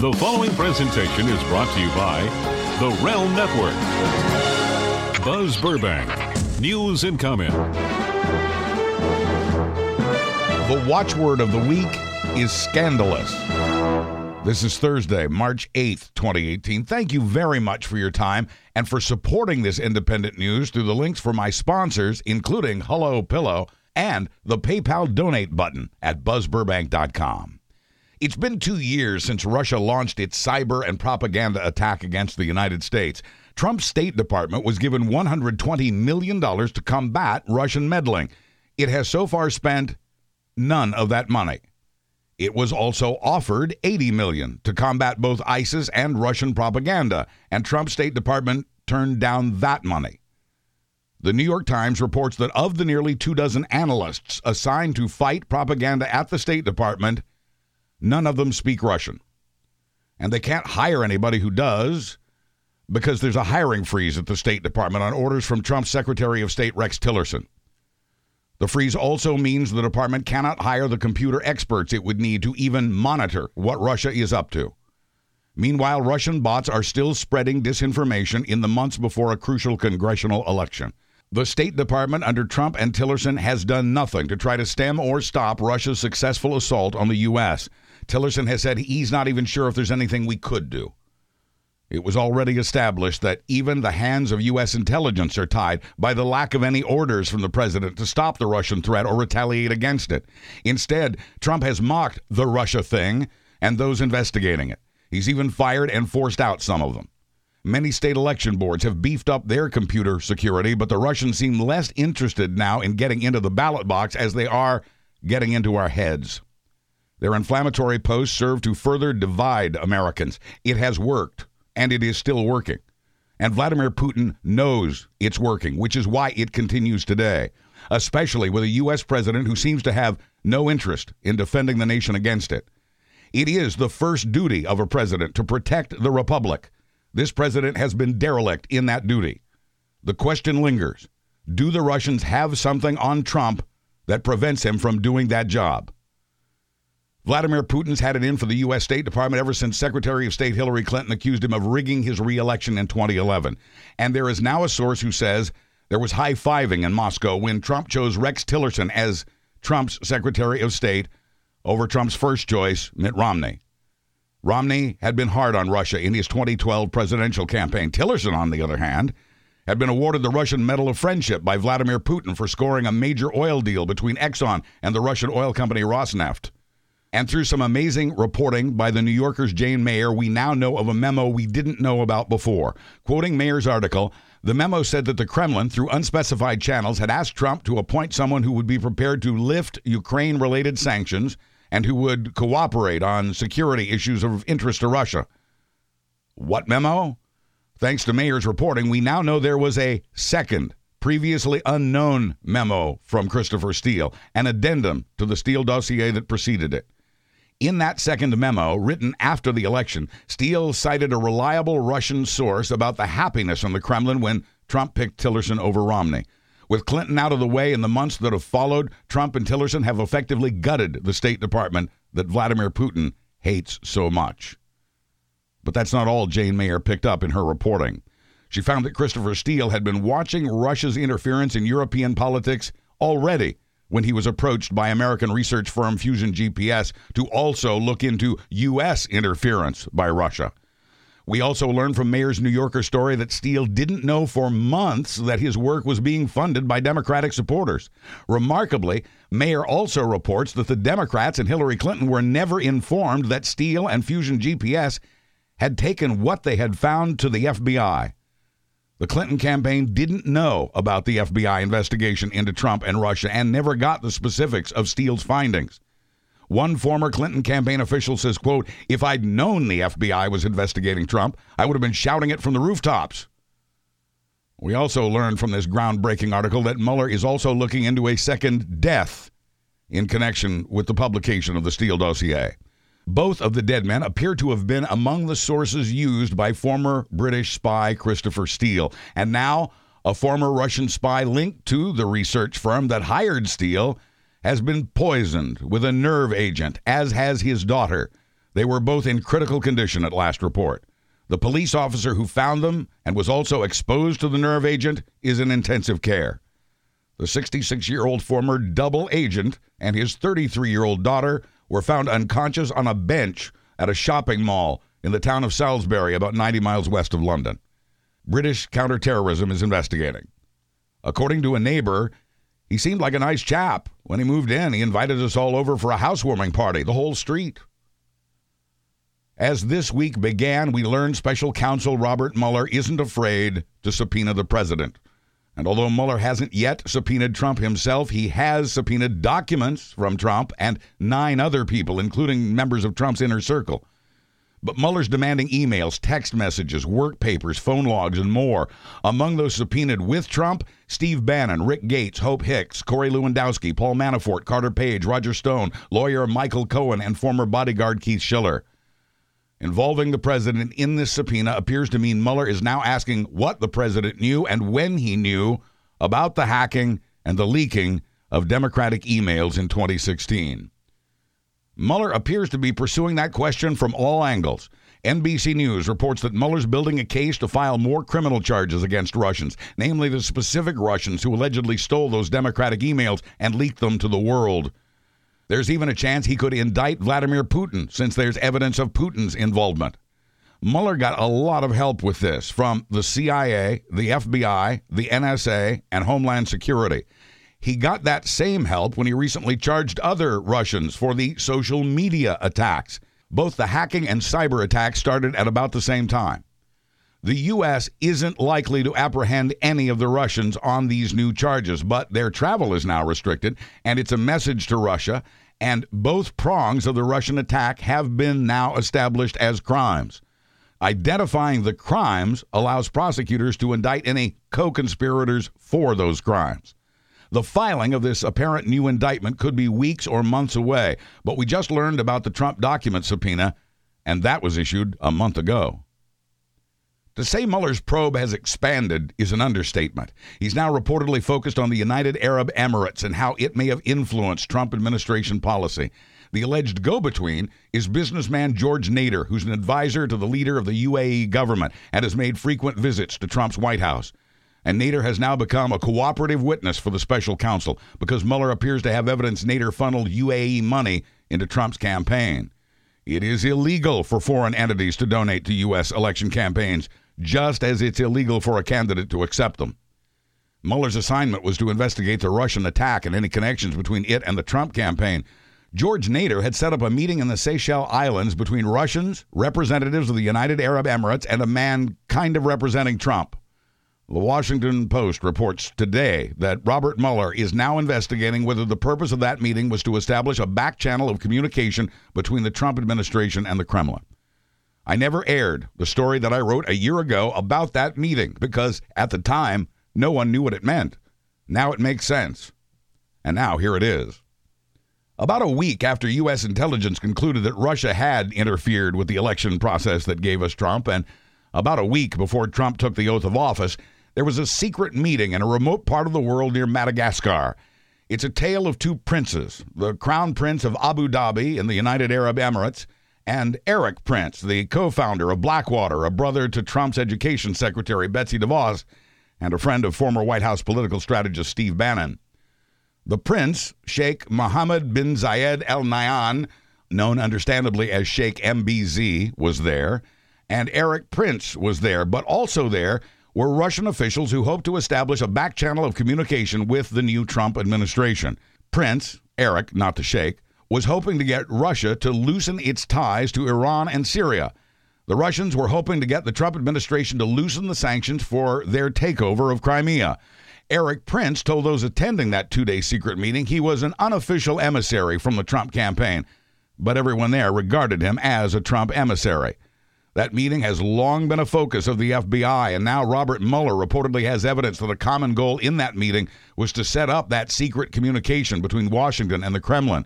The following presentation is brought to you by the Realm Network. Buzz Burbank, news and comment. The watchword of the week is scandalous. This is Thursday, March 8th, 2018. Thank you very much for your time and for supporting this independent news through the links for my sponsors, including Hello Pillow and the PayPal donate button at buzzburbank.com. It's been two years since Russia launched its cyber and propaganda attack against the United States. Trump's State Department was given $120 million to combat Russian meddling. It has so far spent none of that money. It was also offered 80 million to combat both ISIS and Russian propaganda, and Trump's State Department turned down that money. The New York Times reports that of the nearly two dozen analysts assigned to fight propaganda at the State Department, none of them speak Russian. And they can't hire anybody who does because there's a hiring freeze at the State Department on orders from Trump's Secretary of State Rex Tillerson. The freeze also means the department cannot hire the computer experts it would need to even monitor what Russia is up to. Meanwhile, Russian bots are still spreading disinformation in the months before a crucial congressional election. The State Department under Trump and Tillerson has done nothing to try to stem or stop Russia's successful assault on the U.S. Tillerson has said he's not even sure if there's anything we could do. It was already established that even the hands of U.S. intelligence are tied by the lack of any orders from the president to stop the Russian threat or retaliate against it. Instead, Trump has mocked the Russia thing and those investigating it. He's even fired and forced out some of them. Many state election boards have beefed up their computer security, but the Russians seem less interested now in getting into the ballot box as they are getting into our heads. Their inflammatory posts serve to further divide Americans. It has worked and it is still working. And Vladimir Putin knows it's working, which is why it continues today, especially with a U.S. president who seems to have no interest in defending the nation against it. It is the first duty of a president to protect the republic. This president has been derelict in that duty. The question lingers do the Russians have something on Trump that prevents him from doing that job? Vladimir Putin's had it in for the U.S. State Department ever since Secretary of State Hillary Clinton accused him of rigging his reelection in 2011. And there is now a source who says there was high fiving in Moscow when Trump chose Rex Tillerson as Trump's Secretary of State over Trump's first choice, Mitt Romney. Romney had been hard on Russia in his 2012 presidential campaign. Tillerson, on the other hand, had been awarded the Russian Medal of Friendship by Vladimir Putin for scoring a major oil deal between Exxon and the Russian oil company Rosneft. And through some amazing reporting by the New Yorker's Jane Mayer, we now know of a memo we didn't know about before. Quoting Mayer's article, the memo said that the Kremlin, through unspecified channels, had asked Trump to appoint someone who would be prepared to lift Ukraine related sanctions and who would cooperate on security issues of interest to Russia. What memo? Thanks to Mayer's reporting, we now know there was a second, previously unknown memo from Christopher Steele, an addendum to the Steele dossier that preceded it. In that second memo, written after the election, Steele cited a reliable Russian source about the happiness in the Kremlin when Trump picked Tillerson over Romney. With Clinton out of the way in the months that have followed, Trump and Tillerson have effectively gutted the State Department that Vladimir Putin hates so much. But that's not all Jane Mayer picked up in her reporting. She found that Christopher Steele had been watching Russia's interference in European politics already when he was approached by American research firm Fusion GPS to also look into U.S. interference by Russia. We also learned from Mayer's New Yorker story that Steele didn't know for months that his work was being funded by Democratic supporters. Remarkably, Mayer also reports that the Democrats and Hillary Clinton were never informed that Steele and Fusion GPS had taken what they had found to the FBI. The Clinton campaign didn't know about the FBI investigation into Trump and Russia and never got the specifics of Steele's findings. One former Clinton campaign official says, quote, if I'd known the FBI was investigating Trump, I would have been shouting it from the rooftops. We also learned from this groundbreaking article that Mueller is also looking into a second death in connection with the publication of the Steele dossier. Both of the dead men appear to have been among the sources used by former British spy Christopher Steele. And now, a former Russian spy linked to the research firm that hired Steele has been poisoned with a nerve agent, as has his daughter, They were both in critical condition at last report. The police officer who found them and was also exposed to the nerve agent is in intensive care. The 66 year old former double agent and his 33 year old daughter were found unconscious on a bench at a shopping mall in the town of Salisbury, about 90 miles west of London. British counterterrorism is investigating. According to a neighbor, he seemed like a nice chap. When he moved in, he invited us all over for a housewarming party, the whole street. As this week began, we learned special counsel Robert Mueller isn't afraid to subpoena the president. And although Mueller hasn't yet subpoenaed Trump himself, he has subpoenaed documents from Trump and nine other people, including members of Trump's inner circle. But Mueller's demanding emails, text messages, work papers, phone logs, and more. Among those subpoenaed with Trump, Steve Bannon, Rick Gates, Hope Hicks, Corey Lewandowski, Paul Manafort, Carter Page, Roger Stone, lawyer Michael Cohen, and former bodyguard Keith Schiller involving the president in this subpoena appears to mean Mueller is now asking what the president knew and when he knew about the hacking and the leaking of Democratic emails in 2016. Mueller appears to be pursuing that question from all angles. NBC News reports that Mueller's building a case to file more criminal charges against Russians, namely the specific Russians who allegedly stole those Democratic emails and leaked them to the world. There's even a chance he could indict Vladimir Putin since there's evidence of Putin's involvement. Mueller got a lot of help with this from the CIA, the FBI, the NSA, and Homeland Security. He got that same help when he recently charged other Russians for the social media attacks. Both the hacking and cyber attacks started at about the same time. The U.S. isn't likely to apprehend any of the Russians on these new charges, but their travel is now restricted, and it's a message to Russia and both prongs of the Russian attack have been now established as crimes. Identifying the crimes allows prosecutors to indict any co conspirators for those crimes. The filing of this apparent new indictment could be weeks or months away, but we just learned about the Trump document subpoena, and that was issued a month ago. To say Mueller's probe has expanded is an understatement. He's now reportedly focused on the United Arab Emirates and how it may have influenced Trump administration policy. The alleged go between is businessman George Nader, who's an advisor to the leader of the UAE government and has made frequent visits to Trump's White House. And Nader has now become a cooperative witness for the special counsel because Mueller appears to have evidence Nader funneled UAE money into Trump's campaign. It is illegal for foreign entities to donate to U.S. election campaigns, just as it's illegal for a candidate to accept them. Mueller's assignment was to investigate the Russian attack and any connections between it and the Trump campaign. George Nader had set up a meeting in the Seychelles Islands between Russians, representatives of the United Arab Emirates, and a man kind of representing Trump. The Washington Post reports today that Robert Mueller is now investigating whether the purpose of that meeting was to establish a back channel of communication between the Trump administration and the Kremlin. I never aired the story that I wrote a year ago about that meeting because at the time, no one knew what it meant. Now it makes sense. And now here it is. About a week after U.S. intelligence concluded that Russia had interfered with the election process that gave us Trump, and about a week before Trump took the oath of office, there was a secret meeting in a remote part of the world near Madagascar. It's a tale of two princes the Crown Prince of Abu Dhabi in the United Arab Emirates and Erik Prince, the co founder of Blackwater, a brother to Trump's education secretary, Betsy DeVos, and a friend of former White House political strategist Steve Bannon. The prince, Sheikh Mohammed bin Zayed Al Nahyan, known understandably as Sheikh MBZ, was there, and Erik Prince was there, but also there were Russian officials who hoped to establish a back channel of communication with the new Trump administration. Prince, Erik, not the Sheikh, was hoping to get Russia to loosen its ties to Iran and Syria. The Russians were hoping to get the Trump administration to loosen the sanctions for their takeover of Crimea. Erik Prince told those attending that two day secret meeting he was an unofficial emissary from the Trump campaign, but everyone there regarded him as a Trump emissary. That meeting has long been a focus of the FBI, and now Robert Mueller reportedly has evidence that a common goal in that meeting was to set up that secret communication between Washington and the Kremlin.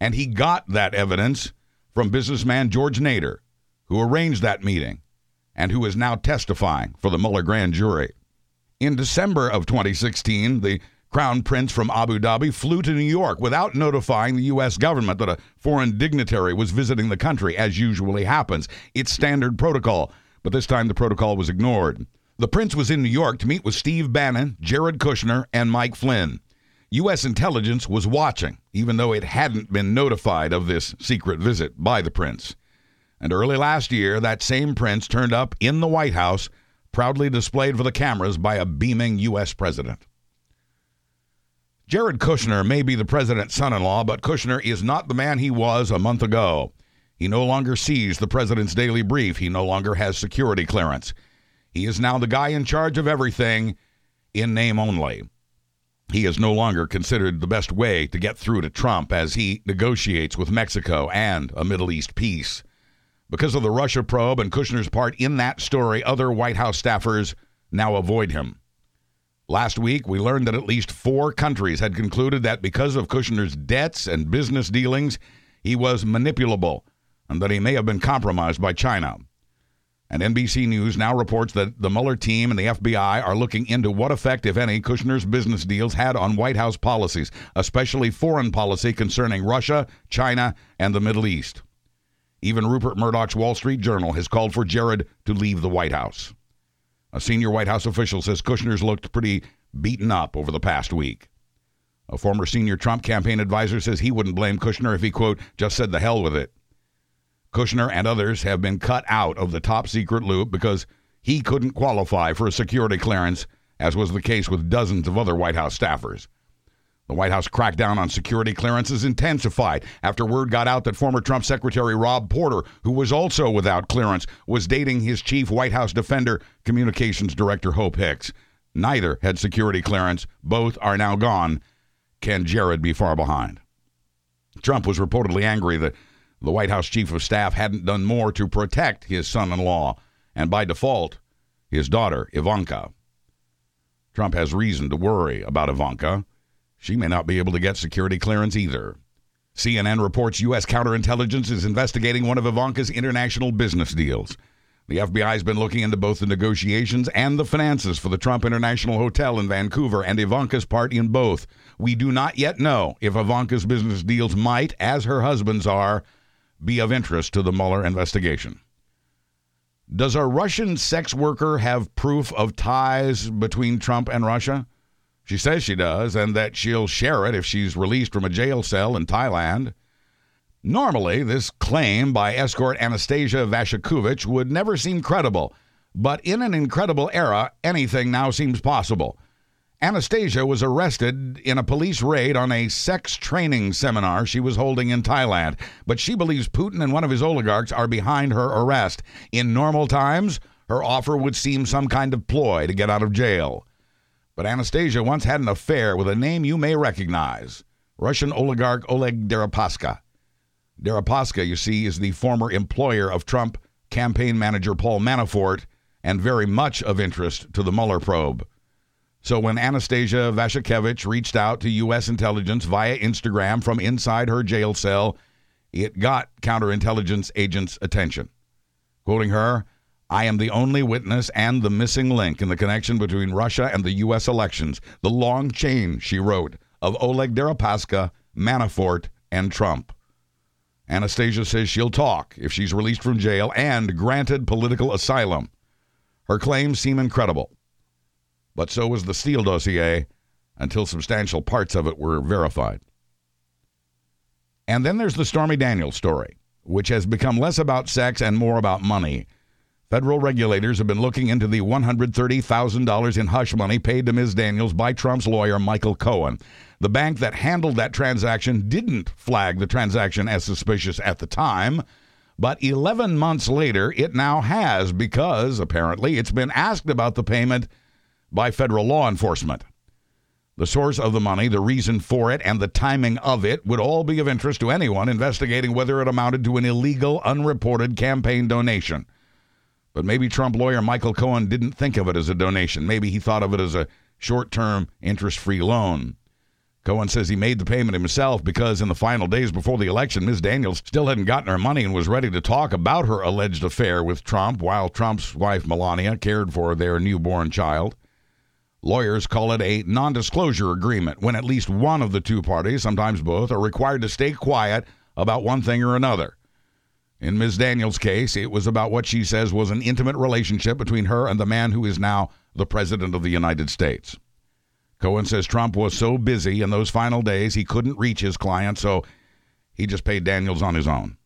And he got that evidence from businessman George Nader, who arranged that meeting and who is now testifying for the Mueller grand jury. In December of 2016, the Crown Prince from Abu Dhabi flew to New York without notifying the U.S. government that a foreign dignitary was visiting the country, as usually happens. It's standard protocol, but this time the protocol was ignored. The prince was in New York to meet with Steve Bannon, Jared Kushner, and Mike Flynn. U.S. intelligence was watching, even though it hadn't been notified of this secret visit by the prince. And early last year, that same prince turned up in the White House, proudly displayed for the cameras by a beaming U.S. president. Jared Kushner may be the president's son in law, but Kushner is not the man he was a month ago. He no longer sees the president's daily brief. He no longer has security clearance. He is now the guy in charge of everything in name only. He is no longer considered the best way to get through to Trump as he negotiates with Mexico and a Middle East peace. Because of the Russia probe and Kushner's part in that story, other White House staffers now avoid him. Last week, we learned that at least four countries had concluded that because of Kushner's debts and business dealings, he was manipulable and that he may have been compromised by China. And NBC News now reports that the Mueller team and the FBI are looking into what effect, if any, Kushner's business deals had on White House policies, especially foreign policy concerning Russia, China, and the Middle East. Even Rupert Murdoch's Wall Street Journal has called for Jared to leave the White House. A senior White House official says Kushner's looked pretty beaten up over the past week. A former senior Trump campaign advisor says he wouldn't blame Kushner if he, quote, just said the hell with it. Kushner and others have been cut out of the top secret loop because he couldn't qualify for a security clearance, as was the case with dozens of other White House staffers. The White House crackdown on security clearances intensified after word got out that former Trump Secretary Rob Porter, who was also without clearance, was dating his chief White House defender, Communications Director Hope Hicks. Neither had security clearance. Both are now gone. Can Jared be far behind? Trump was reportedly angry that the White House chief of staff hadn't done more to protect his son in law, and by default, his daughter, Ivanka. Trump has reason to worry about Ivanka. She may not be able to get security clearance either. CNN reports U.S. counterintelligence is investigating one of Ivanka's international business deals. The FBI has been looking into both the negotiations and the finances for the Trump International Hotel in Vancouver and Ivanka's part in both. We do not yet know if Ivanka's business deals might, as her husband's are, be of interest to the Mueller investigation. Does a Russian sex worker have proof of ties between Trump and Russia? She says she does, and that she'll share it if she's released from a jail cell in Thailand. Normally, this claim by escort Anastasia Vashukevich would never seem credible, but in an incredible era, anything now seems possible. Anastasia was arrested in a police raid on a sex training seminar she was holding in Thailand, but she believes Putin and one of his oligarchs are behind her arrest. In normal times, her offer would seem some kind of ploy to get out of jail. But Anastasia once had an affair with a name you may recognize Russian oligarch Oleg Deripaska. Deripaska, you see, is the former employer of Trump campaign manager Paul Manafort and very much of interest to the Mueller probe. So when Anastasia Vashkevich reached out to U.S. intelligence via Instagram from inside her jail cell, it got counterintelligence agents' attention. Quoting her, I am the only witness and the missing link in the connection between Russia and the U.S. elections. The long chain, she wrote, of Oleg Deripaska, Manafort, and Trump. Anastasia says she'll talk if she's released from jail and granted political asylum. Her claims seem incredible. But so was the Steele dossier until substantial parts of it were verified. And then there's the Stormy Daniels story, which has become less about sex and more about money. Federal regulators have been looking into the $130,000 in hush money paid to Ms. Daniels by Trump's lawyer, Michael Cohen. The bank that handled that transaction didn't flag the transaction as suspicious at the time, but 11 months later, it now has because apparently it's been asked about the payment by federal law enforcement. The source of the money, the reason for it, and the timing of it would all be of interest to anyone investigating whether it amounted to an illegal, unreported campaign donation. But maybe Trump lawyer Michael Cohen didn't think of it as a donation. Maybe he thought of it as a short term, interest free loan. Cohen says he made the payment himself because in the final days before the election, Ms. Daniels still hadn't gotten her money and was ready to talk about her alleged affair with Trump while Trump's wife Melania cared for their newborn child. Lawyers call it a non disclosure agreement when at least one of the two parties, sometimes both, are required to stay quiet about one thing or another. In Ms. Daniels' case, it was about what she says was an intimate relationship between her and the man who is now the President of the United States. Cohen says Trump was so busy in those final days he couldn't reach his client, so he just paid Daniels on his own.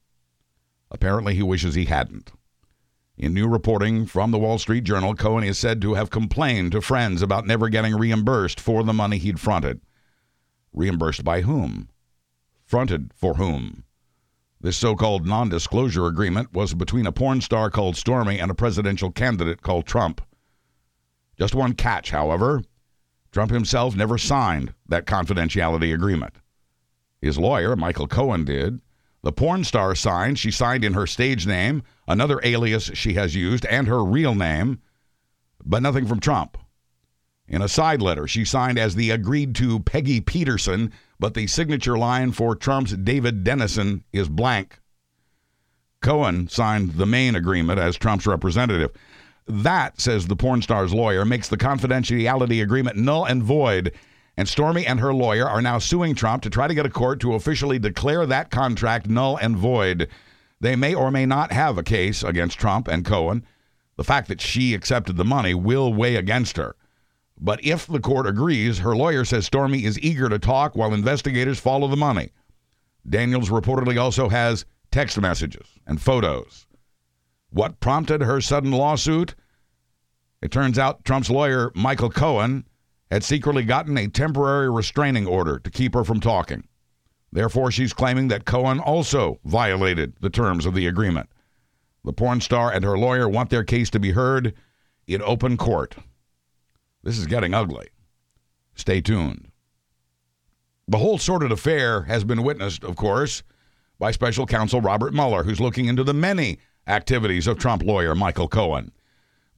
Apparently, he wishes he hadn't. In new reporting from the Wall Street Journal, Cohen is said to have complained to friends about never getting reimbursed for the money he'd fronted. Reimbursed by whom? Fronted for whom? This so called non disclosure agreement was between a porn star called Stormy and a presidential candidate called Trump. Just one catch, however Trump himself never signed that confidentiality agreement. His lawyer, Michael Cohen, did. The porn star signed. She signed in her stage name, another alias she has used, and her real name, but nothing from Trump. In a side letter, she signed as the agreed to Peggy Peterson, but the signature line for Trump's David Dennison is blank. Cohen signed the main agreement as Trump's representative. That, says the porn star's lawyer, makes the confidentiality agreement null and void. And Stormy and her lawyer are now suing Trump to try to get a court to officially declare that contract null and void. They may or may not have a case against Trump and Cohen. The fact that she accepted the money will weigh against her. But if the court agrees, her lawyer says Stormy is eager to talk while investigators follow the money. Daniels reportedly also has text messages and photos. What prompted her sudden lawsuit? It turns out Trump's lawyer, Michael Cohen, had secretly gotten a temporary restraining order to keep her from talking. Therefore, she's claiming that Cohen also violated the terms of the agreement. The porn star and her lawyer want their case to be heard in open court. This is getting ugly. Stay tuned. The whole sordid affair has been witnessed, of course, by special counsel Robert Mueller, who's looking into the many activities of Trump lawyer Michael Cohen.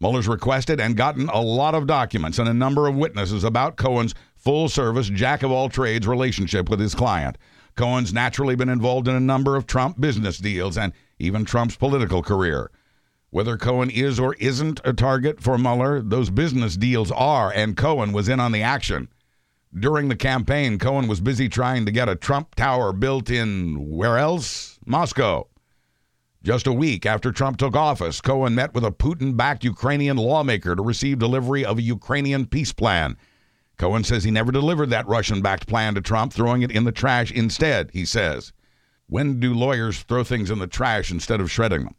Mueller's requested and gotten a lot of documents and a number of witnesses about Cohen's full service, jack of all trades relationship with his client. Cohen's naturally been involved in a number of Trump business deals and even Trump's political career. Whether Cohen is or isn't a target for Mueller, those business deals are, and Cohen was in on the action. During the campaign, Cohen was busy trying to get a Trump Tower built in where else? Moscow. Just a week after Trump took office, Cohen met with a Putin backed Ukrainian lawmaker to receive delivery of a Ukrainian peace plan. Cohen says he never delivered that Russian backed plan to Trump, throwing it in the trash instead, he says. When do lawyers throw things in the trash instead of shredding them?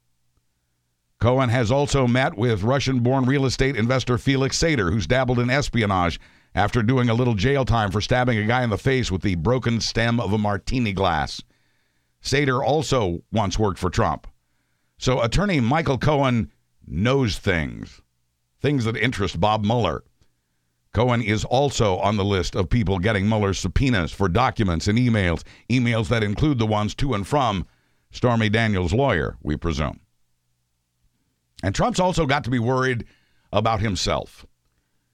Cohen has also met with Russian born real estate investor Felix Sater, who's dabbled in espionage after doing a little jail time for stabbing a guy in the face with the broken stem of a martini glass. Sater also once worked for Trump. So attorney Michael Cohen knows things, things that interest Bob Mueller. Cohen is also on the list of people getting Mueller's subpoenas for documents and emails, emails that include the ones to and from Stormy Daniels' lawyer, we presume. And Trump's also got to be worried about himself.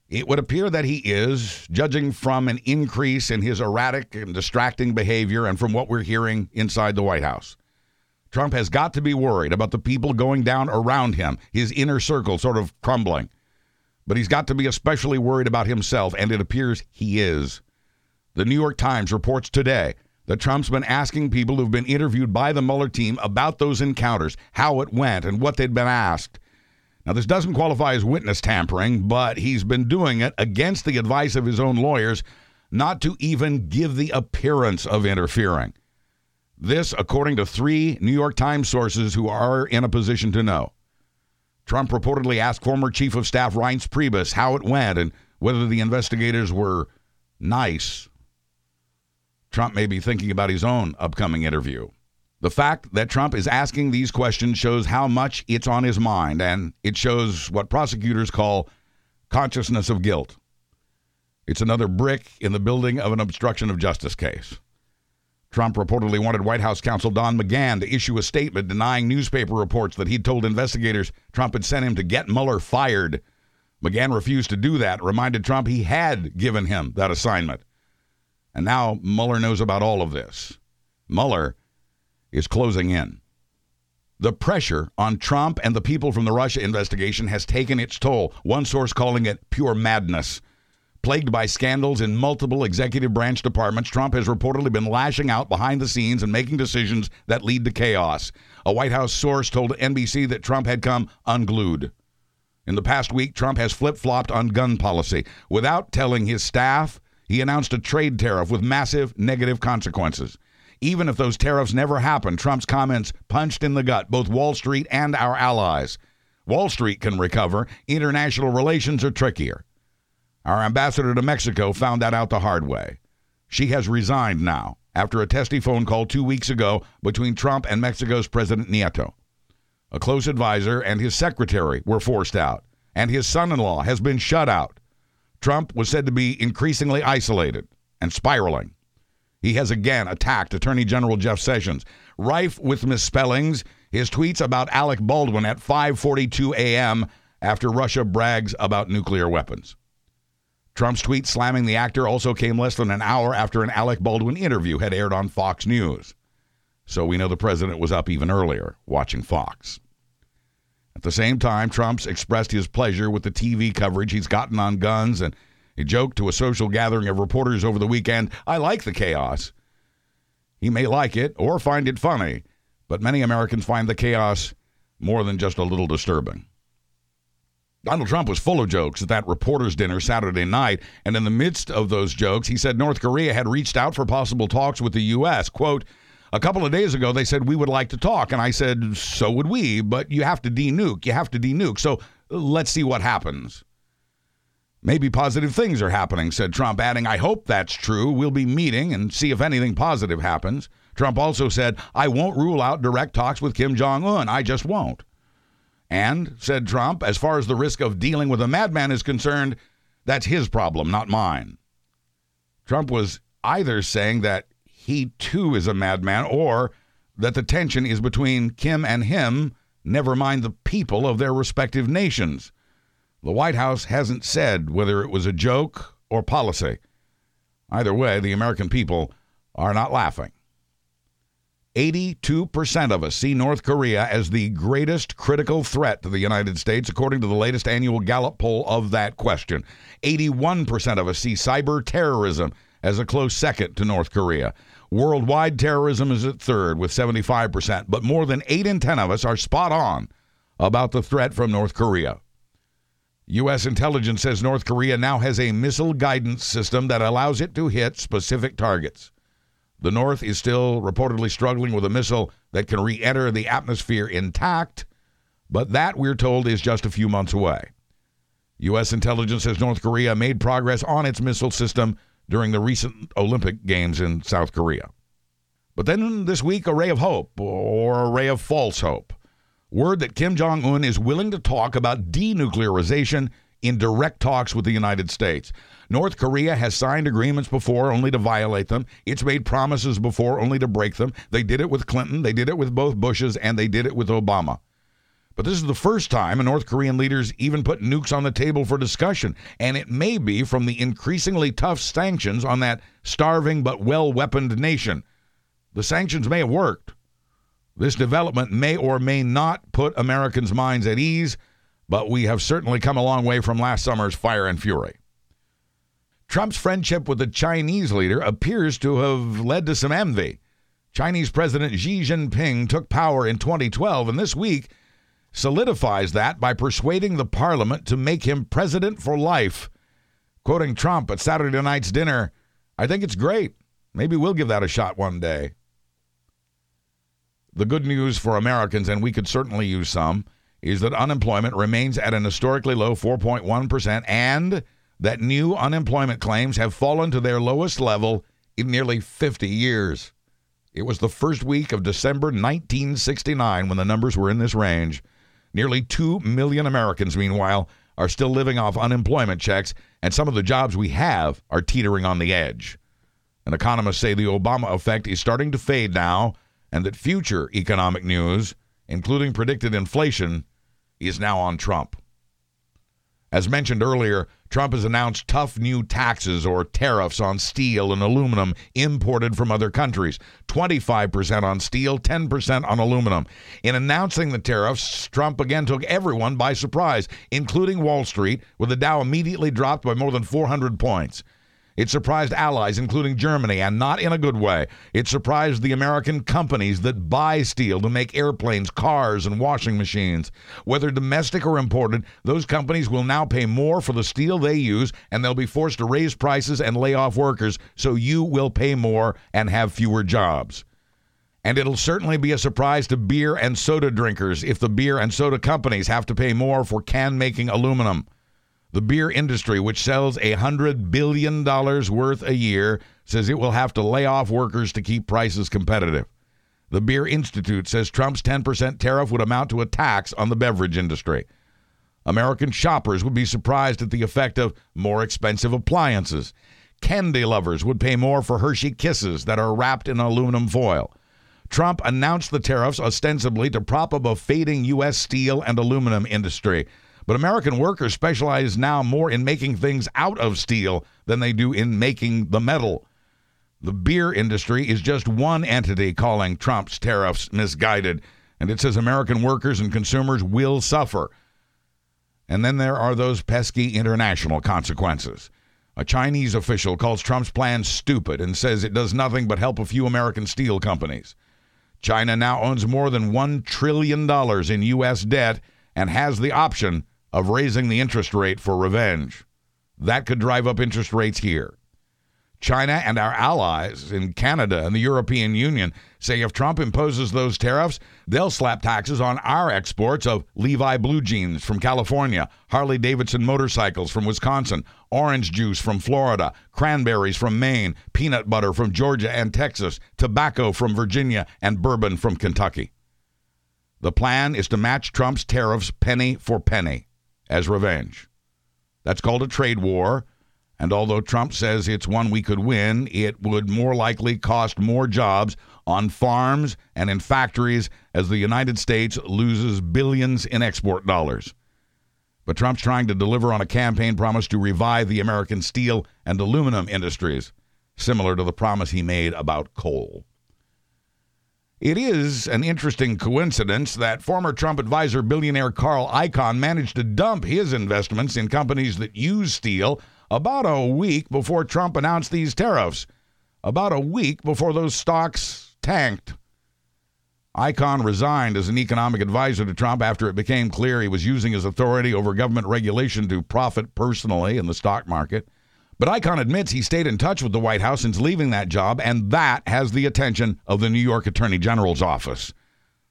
It would appear that he is, judging from an increase in his erratic and distracting behavior and from what we're hearing inside the White House. Trump has got to be worried about the people going down around him, his inner circle sort of crumbling. But he's got to be especially worried about himself, and it appears he is. The New York Times reports today that Trump's been asking people who've been interviewed by the Mueller team about those encounters, how it went, and what they'd been asked. Now, this doesn't qualify as witness tampering, but he's been doing it against the advice of his own lawyers not to even give the appearance of interfering. This, according to three New York Times sources who are in a position to know. Trump reportedly asked former Chief of Staff Reince Priebus how it went and whether the investigators were nice Trump may be thinking about his own upcoming interview. The fact that Trump is asking these questions shows how much it's on his mind, and it shows what prosecutors call consciousness of guilt. It's another brick in the building of an obstruction of justice case. Trump reportedly wanted White House counsel Don McGahn to issue a statement denying newspaper reports that he'd told investigators Trump had sent him to get Mueller fired. McGahn refused to do that, reminded Trump he had given him that assignment. And now Mueller knows about all of this. Mueller is closing in. The pressure on Trump and the people from the Russia investigation has taken its toll, one source calling it pure madness. Plagued by scandals in multiple executive branch departments, Trump has reportedly been lashing out behind the scenes and making decisions that lead to chaos. A White House source told NBC that Trump had come unglued. In the past week, Trump has flip flopped on gun policy. Without telling his staff, he announced a trade tariff with massive negative consequences. Even if those tariffs never happen, Trump's comments punched in the gut both Wall Street and our allies. Wall Street can recover, international relations are trickier. Our ambassador to Mexico found that out the hard way. She has resigned now after a testy phone call two weeks ago between Trump and Mexico's President Nieto. A close advisor and his secretary were forced out, and his son in law has been shut out. Trump was said to be increasingly isolated and spiraling. He has again attacked Attorney General Jeff Sessions, rife with misspellings. His tweets about Alec Baldwin at 5:42 a.m. after Russia brags about nuclear weapons. Trump's tweet slamming the actor also came less than an hour after an Alec Baldwin interview had aired on Fox News. So we know the president was up even earlier watching Fox. At the same time, Trump's expressed his pleasure with the TV coverage he's gotten on guns and he joked to a social gathering of reporters over the weekend, I like the chaos. He may like it or find it funny, but many Americans find the chaos more than just a little disturbing. Donald Trump was full of jokes at that reporters' dinner Saturday night, and in the midst of those jokes, he said North Korea had reached out for possible talks with the U.S. Quote, a couple of days ago, they said we would like to talk, and I said, so would we, but you have to denuke. You have to denuke. So let's see what happens. Maybe positive things are happening, said Trump, adding, I hope that's true. We'll be meeting and see if anything positive happens. Trump also said, I won't rule out direct talks with Kim Jong un. I just won't. And, said Trump, as far as the risk of dealing with a madman is concerned, that's his problem, not mine. Trump was either saying that he too is a madman or that the tension is between Kim and him, never mind the people of their respective nations. The White House hasn't said whether it was a joke or policy. Either way, the American people are not laughing. 82% of us see North Korea as the greatest critical threat to the United States, according to the latest annual Gallup poll of that question. 81% of us see cyber terrorism as a close second to North Korea. Worldwide terrorism is at third with 75%, but more than 8 in 10 of us are spot on about the threat from North Korea. U.S. intelligence says North Korea now has a missile guidance system that allows it to hit specific targets. The North is still reportedly struggling with a missile that can re enter the atmosphere intact, but that, we're told, is just a few months away. U.S. intelligence says North Korea made progress on its missile system during the recent Olympic Games in South Korea. But then this week, a ray of hope, or a ray of false hope. Word that Kim Jong un is willing to talk about denuclearization in direct talks with the United States. North Korea has signed agreements before only to violate them. It's made promises before only to break them. They did it with Clinton, they did it with both Bushes, and they did it with Obama. But this is the first time a North Korean leaders even put nukes on the table for discussion, and it may be from the increasingly tough sanctions on that starving but well weaponed nation. The sanctions may have worked. This development may or may not put Americans' minds at ease, but we have certainly come a long way from last summer's fire and fury. Trump's friendship with the Chinese leader appears to have led to some envy. Chinese President Xi Jinping took power in 2012, and this week solidifies that by persuading the parliament to make him president for life. Quoting Trump at Saturday night's dinner, I think it's great. Maybe we'll give that a shot one day. The good news for Americans, and we could certainly use some, is that unemployment remains at an historically low 4.1% and that new unemployment claims have fallen to their lowest level in nearly 50 years. It was the first week of December 1969 when the numbers were in this range. Nearly 2 million Americans, meanwhile, are still living off unemployment checks, and some of the jobs we have are teetering on the edge. And economists say the Obama effect is starting to fade now, and that future economic news, including predicted inflation, is now on Trump. As mentioned earlier, Trump has announced tough new taxes or tariffs on steel and aluminum imported from other countries 25% on steel, 10% on aluminum. In announcing the tariffs, Trump again took everyone by surprise, including Wall Street, with the Dow immediately dropped by more than 400 points. It surprised allies, including Germany, and not in a good way. It surprised the American companies that buy steel to make airplanes, cars, and washing machines. Whether domestic or imported, those companies will now pay more for the steel they use, and they'll be forced to raise prices and lay off workers, so you will pay more and have fewer jobs. And it'll certainly be a surprise to beer and soda drinkers if the beer and soda companies have to pay more for can making aluminum. The beer industry, which sells a $100 billion worth a year, says it will have to lay off workers to keep prices competitive. The Beer Institute says Trump's 10% tariff would amount to a tax on the beverage industry. American shoppers would be surprised at the effect of more expensive appliances. Candy lovers would pay more for Hershey Kisses that are wrapped in aluminum foil. Trump announced the tariffs ostensibly to prop up a fading U.S. steel and aluminum industry. But American workers specialize now more in making things out of steel than they do in making the metal. The beer industry is just one entity calling Trump's tariffs misguided, and it says American workers and consumers will suffer. And then there are those pesky international consequences. A Chinese official calls Trump's plan stupid and says it does nothing but help a few American steel companies. China now owns more than $1 trillion in U.S. debt and has the option of raising the interest rate for revenge. That could drive up interest rates here. China and our allies in Canada and the European Union say if Trump imposes those tariffs, they'll slap taxes on our exports of Levi blue jeans from California, Harley Davidson motorcycles from Wisconsin, orange juice from Florida, cranberries from Maine, peanut butter from Georgia and Texas, tobacco from Virginia, and bourbon from Kentucky. The plan is to match Trump's tariffs penny for penny as revenge. That's called a trade war. And although Trump says it's one we could win, it would more likely cost more jobs on farms and in factories as the United States loses billions in export dollars. But Trump's trying to deliver on a campaign promise to revive the American steel and aluminum industries, similar to the promise he made about coal. It is an interesting coincidence that former Trump advisor billionaire Carl Icahn managed to dump his investments in companies that use steel about a week before Trump announced these tariffs, about a week before those stocks tanked. Icahn resigned as an economic advisor to Trump after it became clear he was using his authority over government regulation to profit personally in the stock market. But Icahn admits he stayed in touch with the White House since leaving that job, and that has the attention of the New York Attorney General's office.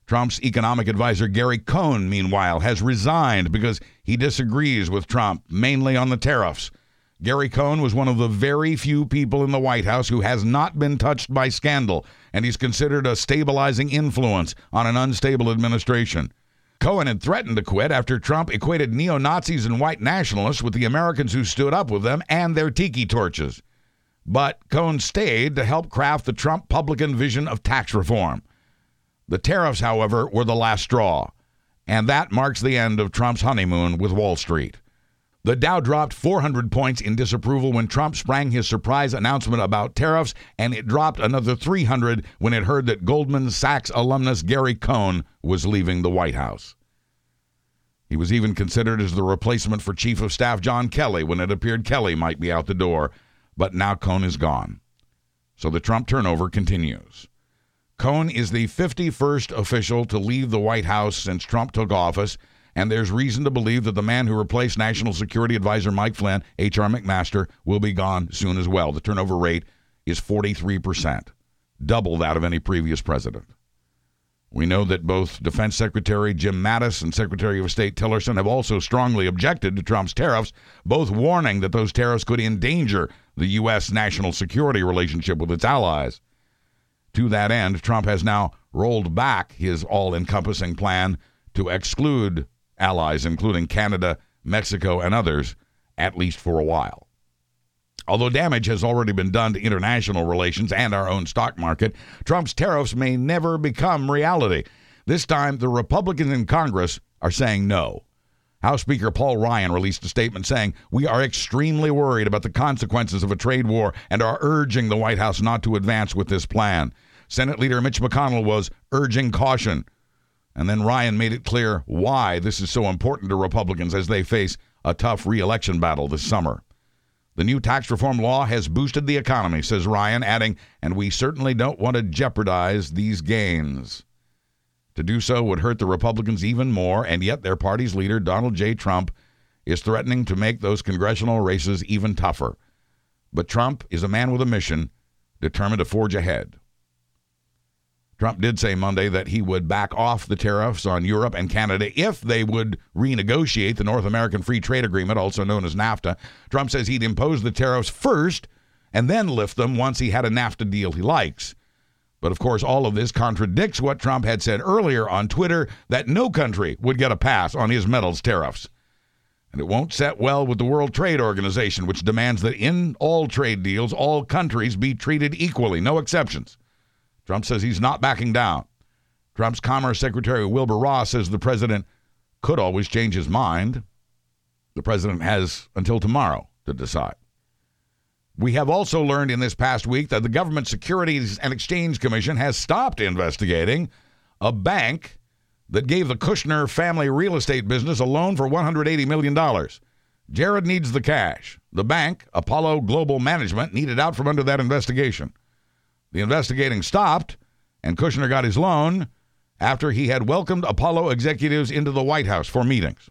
Trump's economic advisor Gary Cohn, meanwhile, has resigned because he disagrees with Trump, mainly on the tariffs. Gary Cohn was one of the very few people in the White House who has not been touched by scandal, and he's considered a stabilizing influence on an unstable administration. Cohn had threatened to quit after Trump equated neo Nazis and white nationalists with the Americans who stood up with them and their tiki torches. But Cohn stayed to help craft the Trump publican vision of tax reform. The tariffs, however, were the last straw, and that marks the end of Trump's honeymoon with Wall Street. The Dow dropped 400 points in disapproval when Trump sprang his surprise announcement about tariffs, and it dropped another 300 when it heard that Goldman Sachs alumnus Gary Cohn was leaving the White House. He was even considered as the replacement for Chief of Staff John Kelly when it appeared Kelly might be out the door, but now Cohn is gone. So the Trump turnover continues. Cohn is the 51st official to leave the White House since Trump took office, and there's reason to believe that the man who replaced National Security Advisor Mike Flynn, H.R. McMaster, will be gone soon as well. The turnover rate is 43%, double that of any previous president. We know that both Defense Secretary Jim Mattis and Secretary of State Tillerson have also strongly objected to Trump's tariffs, both warning that those tariffs could endanger the U.S. national security relationship with its allies. To that end, Trump has now rolled back his all encompassing plan to exclude allies, including Canada, Mexico, and others, at least for a while. Although damage has already been done to international relations and our own stock market, Trump's tariffs may never become reality. This time, the Republicans in Congress are saying no. House Speaker Paul Ryan released a statement saying, We are extremely worried about the consequences of a trade war and are urging the White House not to advance with this plan. Senate Leader Mitch McConnell was urging caution. And then Ryan made it clear why this is so important to Republicans as they face a tough reelection battle this summer. The new tax reform law has boosted the economy, says Ryan, adding, and we certainly don't want to jeopardize these gains. To do so would hurt the Republicans even more, and yet their party's leader, Donald J. Trump, is threatening to make those congressional races even tougher. But Trump is a man with a mission, determined to forge ahead. Trump did say Monday that he would back off the tariffs on Europe and Canada if they would renegotiate the North American Free Trade Agreement, also known as NAFTA. Trump says he'd impose the tariffs first and then lift them once he had a NAFTA deal he likes. But of course, all of this contradicts what Trump had said earlier on Twitter that no country would get a pass on his metals tariffs. And it won't set well with the World Trade Organization, which demands that in all trade deals, all countries be treated equally, no exceptions. Trump says he's not backing down. Trump's Commerce Secretary Wilbur Ross says the president could always change his mind. The president has until tomorrow to decide. We have also learned in this past week that the Government Securities and Exchange Commission has stopped investigating a bank that gave the Kushner family real estate business a loan for $180 million. Jared needs the cash. The bank, Apollo Global Management, needed out from under that investigation. The investigating stopped, and Kushner got his loan after he had welcomed Apollo executives into the White House for meetings.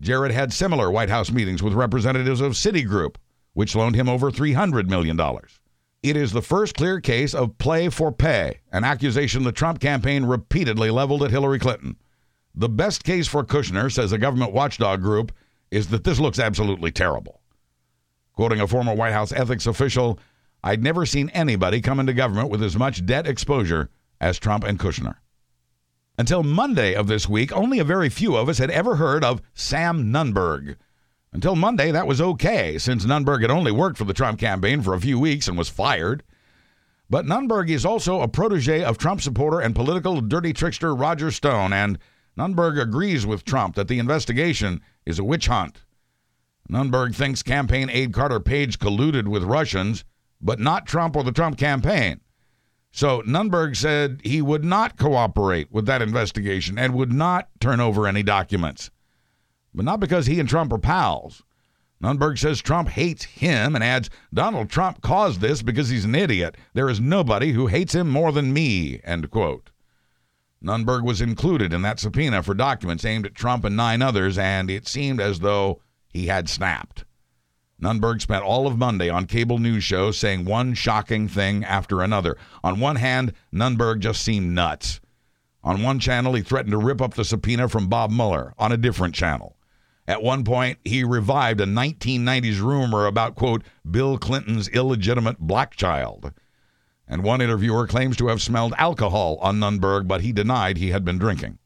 Jared had similar White House meetings with representatives of Citigroup, which loaned him over $300 million. It is the first clear case of play for pay, an accusation the Trump campaign repeatedly leveled at Hillary Clinton. The best case for Kushner, says a government watchdog group, is that this looks absolutely terrible. Quoting a former White House ethics official, I'd never seen anybody come into government with as much debt exposure as Trump and Kushner. Until Monday of this week, only a very few of us had ever heard of Sam Nunberg. Until Monday, that was okay, since Nunberg had only worked for the Trump campaign for a few weeks and was fired. But Nunberg is also a protege of Trump supporter and political dirty trickster Roger Stone, and Nunberg agrees with Trump that the investigation is a witch hunt. Nunberg thinks campaign aide Carter Page colluded with Russians but not Trump or the Trump campaign. So Nunberg said he would not cooperate with that investigation and would not turn over any documents. But not because he and Trump are pals. Nunberg says Trump hates him and adds Donald Trump caused this because he's an idiot. There is nobody who hates him more than me. End quote. Nunberg was included in that subpoena for documents aimed at Trump and nine others, and it seemed as though he had snapped. Nunberg spent all of Monday on cable news shows saying one shocking thing after another. On one hand, Nunberg just seemed nuts. On one channel, he threatened to rip up the subpoena from Bob Mueller. On a different channel. At one point, he revived a 1990s rumor about, quote, Bill Clinton's illegitimate black child. And one interviewer claims to have smelled alcohol on Nunberg, but he denied he had been drinking.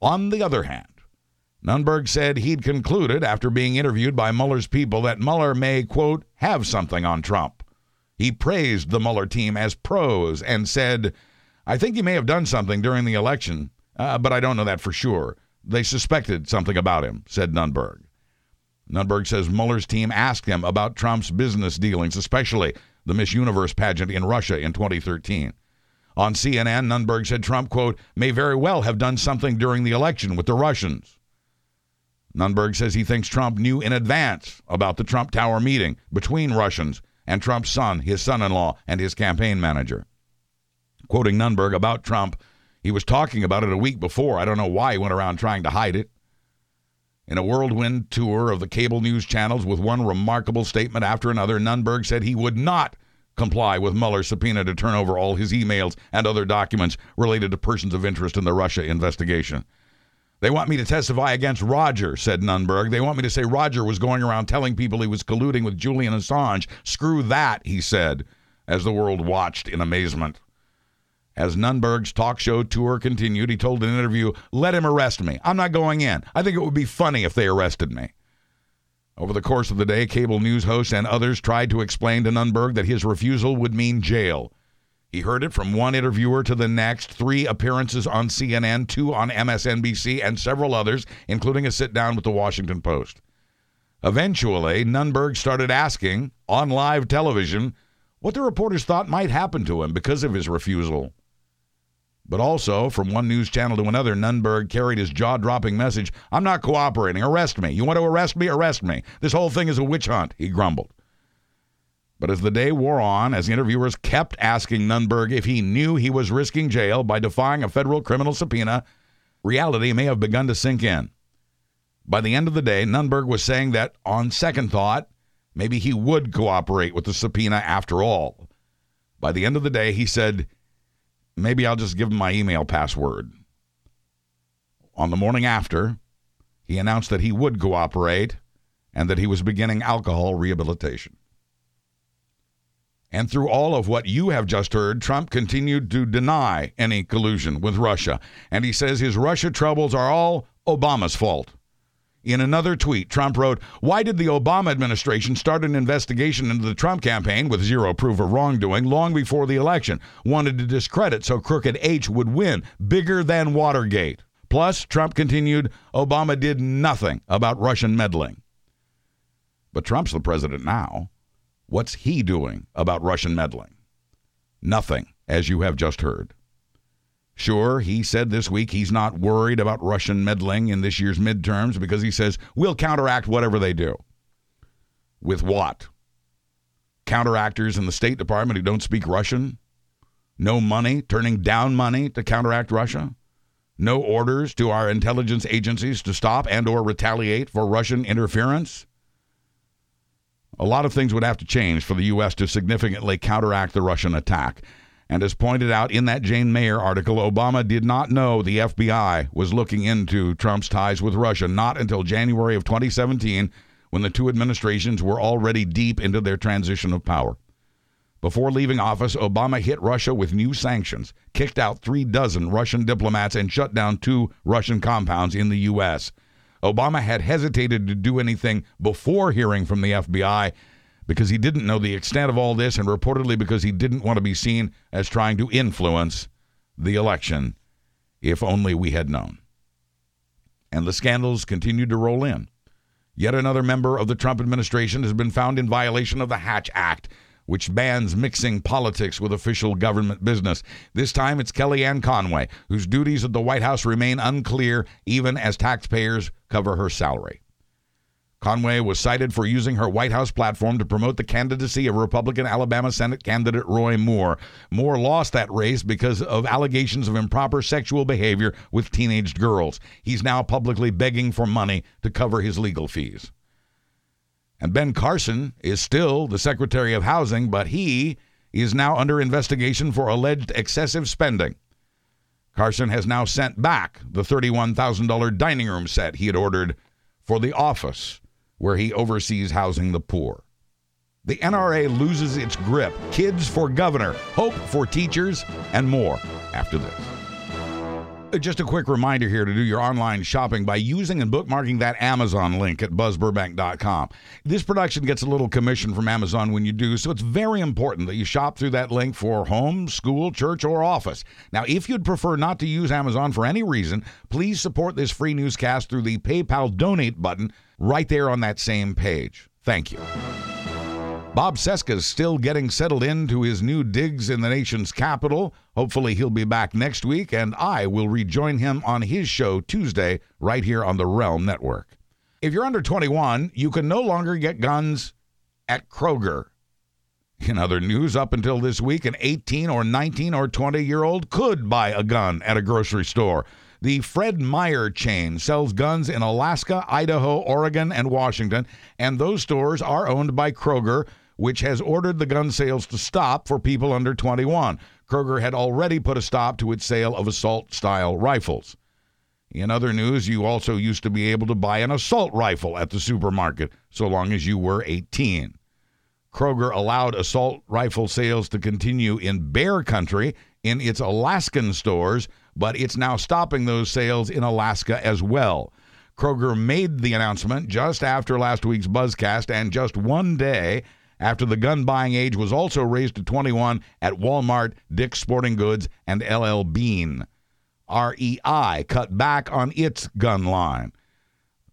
On the other hand, Nunberg said he'd concluded after being interviewed by Mueller's people that Mueller may, quote, have something on Trump. He praised the Mueller team as pros and said, I think he may have done something during the election, uh, but I don't know that for sure. They suspected something about him, said Nunberg. Nunberg says Mueller's team asked him about Trump's business dealings, especially the Miss Universe pageant in Russia in 2013. On CNN, Nunberg said Trump, quote, may very well have done something during the election with the Russians. Nunberg says he thinks Trump knew in advance about the Trump Tower meeting between Russians and Trump's son, his son in law, and his campaign manager. Quoting Nunberg about Trump, he was talking about it a week before. I don't know why he went around trying to hide it. In a whirlwind tour of the cable news channels with one remarkable statement after another, Nunberg said he would not comply with Mueller's subpoena to turn over all his emails and other documents related to persons of interest in the Russia investigation. They want me to testify against Roger, said Nunberg. They want me to say Roger was going around telling people he was colluding with Julian Assange. Screw that, he said, as the world watched in amazement. As Nunberg's talk show tour continued, he told an interview, Let him arrest me. I'm not going in. I think it would be funny if they arrested me. Over the course of the day, cable news hosts and others tried to explain to Nunberg that his refusal would mean jail. He heard it from one interviewer to the next, three appearances on CNN, two on MSNBC, and several others, including a sit down with the Washington Post. Eventually, Nunberg started asking on live television what the reporters thought might happen to him because of his refusal. But also, from one news channel to another, Nunberg carried his jaw dropping message I'm not cooperating. Arrest me. You want to arrest me? Arrest me. This whole thing is a witch hunt, he grumbled. But as the day wore on, as interviewers kept asking Nunberg if he knew he was risking jail by defying a federal criminal subpoena, reality may have begun to sink in. By the end of the day, Nunberg was saying that, on second thought, maybe he would cooperate with the subpoena after all. By the end of the day, he said, maybe I'll just give him my email password. On the morning after, he announced that he would cooperate and that he was beginning alcohol rehabilitation. And through all of what you have just heard, Trump continued to deny any collusion with Russia. And he says his Russia troubles are all Obama's fault. In another tweet, Trump wrote, Why did the Obama administration start an investigation into the Trump campaign with zero proof of wrongdoing long before the election? Wanted to discredit so Crooked H would win, bigger than Watergate. Plus, Trump continued, Obama did nothing about Russian meddling. But Trump's the president now. What's he doing about Russian meddling? Nothing, as you have just heard. Sure, he said this week he's not worried about Russian meddling in this year's midterms because he says we'll counteract whatever they do. With what? Counteractors in the State Department who don't speak Russian? No money, turning down money to counteract Russia? No orders to our intelligence agencies to stop and or retaliate for Russian interference? A lot of things would have to change for the U.S. to significantly counteract the Russian attack. And as pointed out in that Jane Mayer article, Obama did not know the FBI was looking into Trump's ties with Russia, not until January of 2017, when the two administrations were already deep into their transition of power. Before leaving office, Obama hit Russia with new sanctions, kicked out three dozen Russian diplomats, and shut down two Russian compounds in the U.S. Obama had hesitated to do anything before hearing from the FBI because he didn't know the extent of all this and reportedly because he didn't want to be seen as trying to influence the election, if only we had known. And the scandals continued to roll in. Yet another member of the Trump administration has been found in violation of the Hatch Act, which bans mixing politics with official government business. This time it's Kellyanne Conway, whose duties at the White House remain unclear even as taxpayers cover her salary. Conway was cited for using her White House platform to promote the candidacy of Republican Alabama Senate candidate Roy Moore. Moore lost that race because of allegations of improper sexual behavior with teenage girls. He's now publicly begging for money to cover his legal fees. And Ben Carson is still the Secretary of Housing, but he is now under investigation for alleged excessive spending. Carson has now sent back the $31,000 dining room set he had ordered for the office where he oversees housing the poor. The NRA loses its grip. Kids for governor, hope for teachers, and more after this. Just a quick reminder here to do your online shopping by using and bookmarking that Amazon link at buzzburbank.com. This production gets a little commission from Amazon when you do, so it's very important that you shop through that link for home, school, church, or office. Now, if you'd prefer not to use Amazon for any reason, please support this free newscast through the PayPal donate button right there on that same page. Thank you. Bob Cesca's still getting settled into his new digs in the nation's capital. Hopefully, he'll be back next week, and I will rejoin him on his show Tuesday right here on the Realm Network. If you're under 21, you can no longer get guns at Kroger. In other news, up until this week, an 18 or 19 or 20 year old could buy a gun at a grocery store. The Fred Meyer chain sells guns in Alaska, Idaho, Oregon, and Washington, and those stores are owned by Kroger, which has ordered the gun sales to stop for people under 21. Kroger had already put a stop to its sale of assault style rifles. In other news, you also used to be able to buy an assault rifle at the supermarket so long as you were 18. Kroger allowed assault rifle sales to continue in bear country in its Alaskan stores, but it's now stopping those sales in Alaska as well. Kroger made the announcement just after last week's Buzzcast and just one day after the gun buying age was also raised to 21 at Walmart, Dick's Sporting Goods, and LL Bean. REI cut back on its gun line.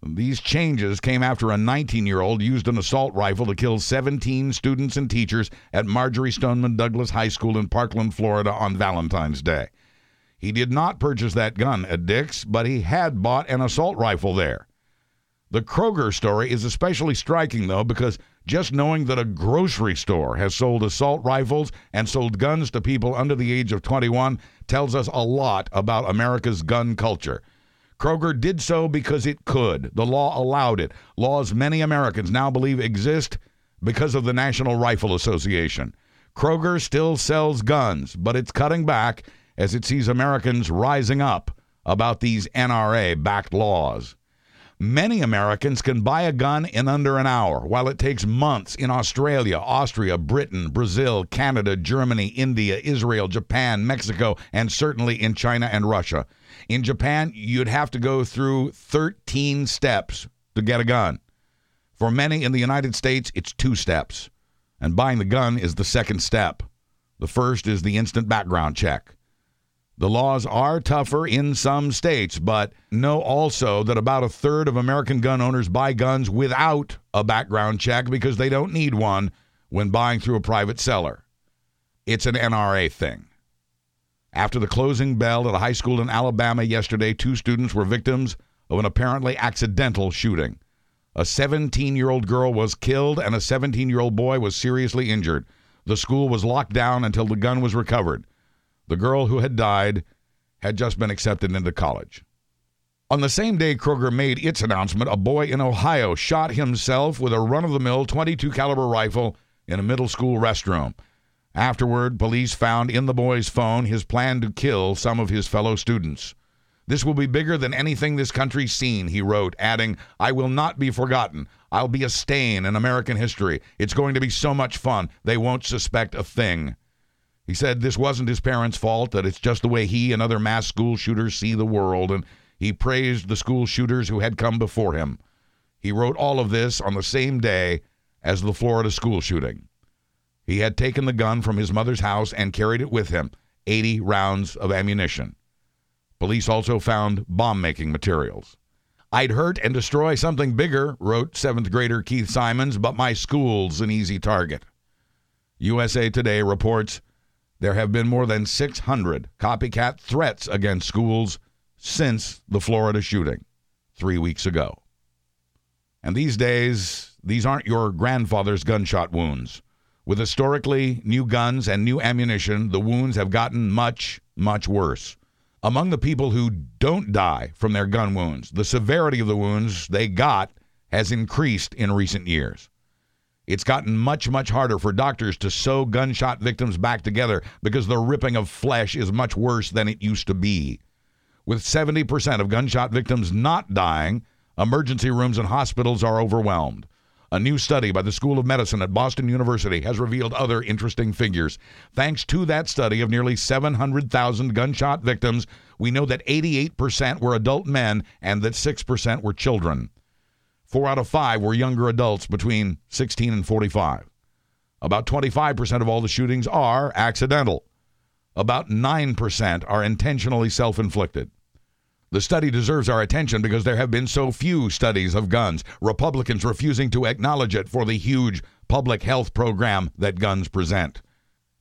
These changes came after a 19 year old used an assault rifle to kill 17 students and teachers at Marjory Stoneman Douglas High School in Parkland, Florida on Valentine's Day. He did not purchase that gun at Dick's, but he had bought an assault rifle there. The Kroger story is especially striking, though, because just knowing that a grocery store has sold assault rifles and sold guns to people under the age of 21 tells us a lot about America's gun culture. Kroger did so because it could. The law allowed it. Laws many Americans now believe exist because of the National Rifle Association. Kroger still sells guns, but it's cutting back as it sees Americans rising up about these NRA backed laws. Many Americans can buy a gun in under an hour, while it takes months in Australia, Austria, Britain, Brazil, Canada, Germany, India, Israel, Japan, Mexico, and certainly in China and Russia. In Japan, you'd have to go through 13 steps to get a gun. For many in the United States, it's two steps, and buying the gun is the second step. The first is the instant background check. The laws are tougher in some states, but know also that about a third of American gun owners buy guns without a background check because they don't need one when buying through a private seller. It's an NRA thing. After the closing bell at a high school in Alabama yesterday, two students were victims of an apparently accidental shooting. A 17 year old girl was killed and a 17 year old boy was seriously injured. The school was locked down until the gun was recovered. The girl who had died had just been accepted into college. On the same day Kroger made its announcement, a boy in Ohio shot himself with a run-of-the-mill 22 caliber rifle in a middle school restroom. Afterward, police found in the boy's phone his plan to kill some of his fellow students. This will be bigger than anything this country's seen, he wrote, adding, I will not be forgotten. I'll be a stain in American history. It's going to be so much fun. They won't suspect a thing. He said this wasn't his parents' fault, that it's just the way he and other mass school shooters see the world, and he praised the school shooters who had come before him. He wrote all of this on the same day as the Florida school shooting. He had taken the gun from his mother's house and carried it with him 80 rounds of ammunition. Police also found bomb making materials. I'd hurt and destroy something bigger, wrote seventh grader Keith Simons, but my school's an easy target. USA Today reports there have been more than 600 copycat threats against schools since the Florida shooting three weeks ago. And these days, these aren't your grandfather's gunshot wounds. With historically new guns and new ammunition, the wounds have gotten much, much worse. Among the people who don't die from their gun wounds, the severity of the wounds they got has increased in recent years. It's gotten much, much harder for doctors to sew gunshot victims back together because the ripping of flesh is much worse than it used to be. With 70% of gunshot victims not dying, emergency rooms and hospitals are overwhelmed. A new study by the School of Medicine at Boston University has revealed other interesting figures. Thanks to that study of nearly 700,000 gunshot victims, we know that 88% were adult men and that 6% were children. Four out of five were younger adults between 16 and 45. About 25% of all the shootings are accidental. About 9% are intentionally self inflicted. The study deserves our attention because there have been so few studies of guns, Republicans refusing to acknowledge it for the huge public health program that guns present,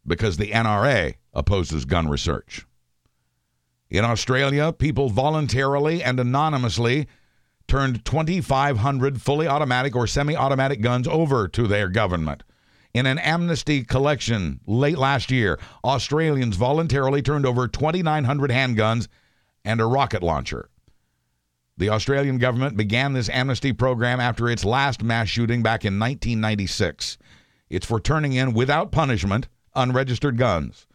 because the NRA opposes gun research. In Australia, people voluntarily and anonymously turned 2,500 fully automatic or semi automatic guns over to their government. In an amnesty collection late last year, Australians voluntarily turned over 2,900 handguns and a rocket launcher. The Australian government began this amnesty program after its last mass shooting back in 1996. It's for turning in, without punishment, unregistered guns.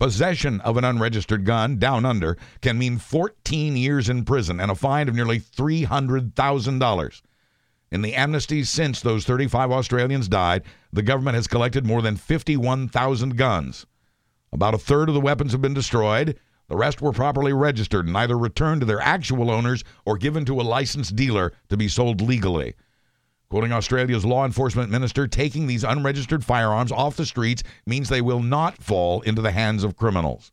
Possession of an unregistered gun down under can mean 14 years in prison and a fine of nearly $300,000. In the amnesties since those 35 Australians died, the government has collected more than 51,000 guns. About a third of the weapons have been destroyed. The rest were properly registered and either returned to their actual owners or given to a licensed dealer to be sold legally. Quoting Australia's law enforcement minister, taking these unregistered firearms off the streets means they will not fall into the hands of criminals.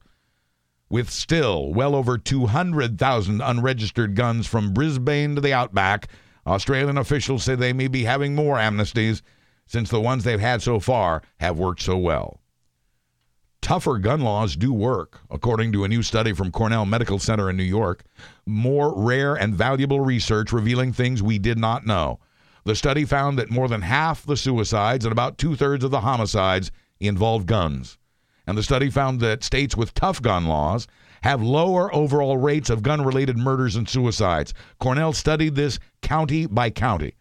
With still well over 200,000 unregistered guns from Brisbane to the outback, Australian officials say they may be having more amnesties since the ones they've had so far have worked so well. Tougher gun laws do work, according to a new study from Cornell Medical Center in New York. More rare and valuable research revealing things we did not know. The study found that more than half the suicides and about two thirds of the homicides involved guns. And the study found that states with tough gun laws have lower overall rates of gun related murders and suicides. Cornell studied this county by county.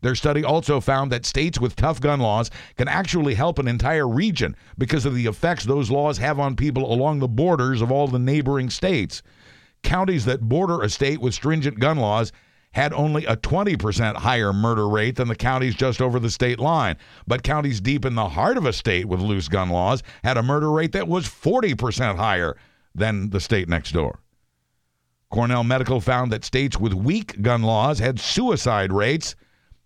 Their study also found that states with tough gun laws can actually help an entire region because of the effects those laws have on people along the borders of all the neighboring states. Counties that border a state with stringent gun laws had only a 20% higher murder rate than the counties just over the state line. But counties deep in the heart of a state with loose gun laws had a murder rate that was 40% higher than the state next door. Cornell Medical found that states with weak gun laws had suicide rates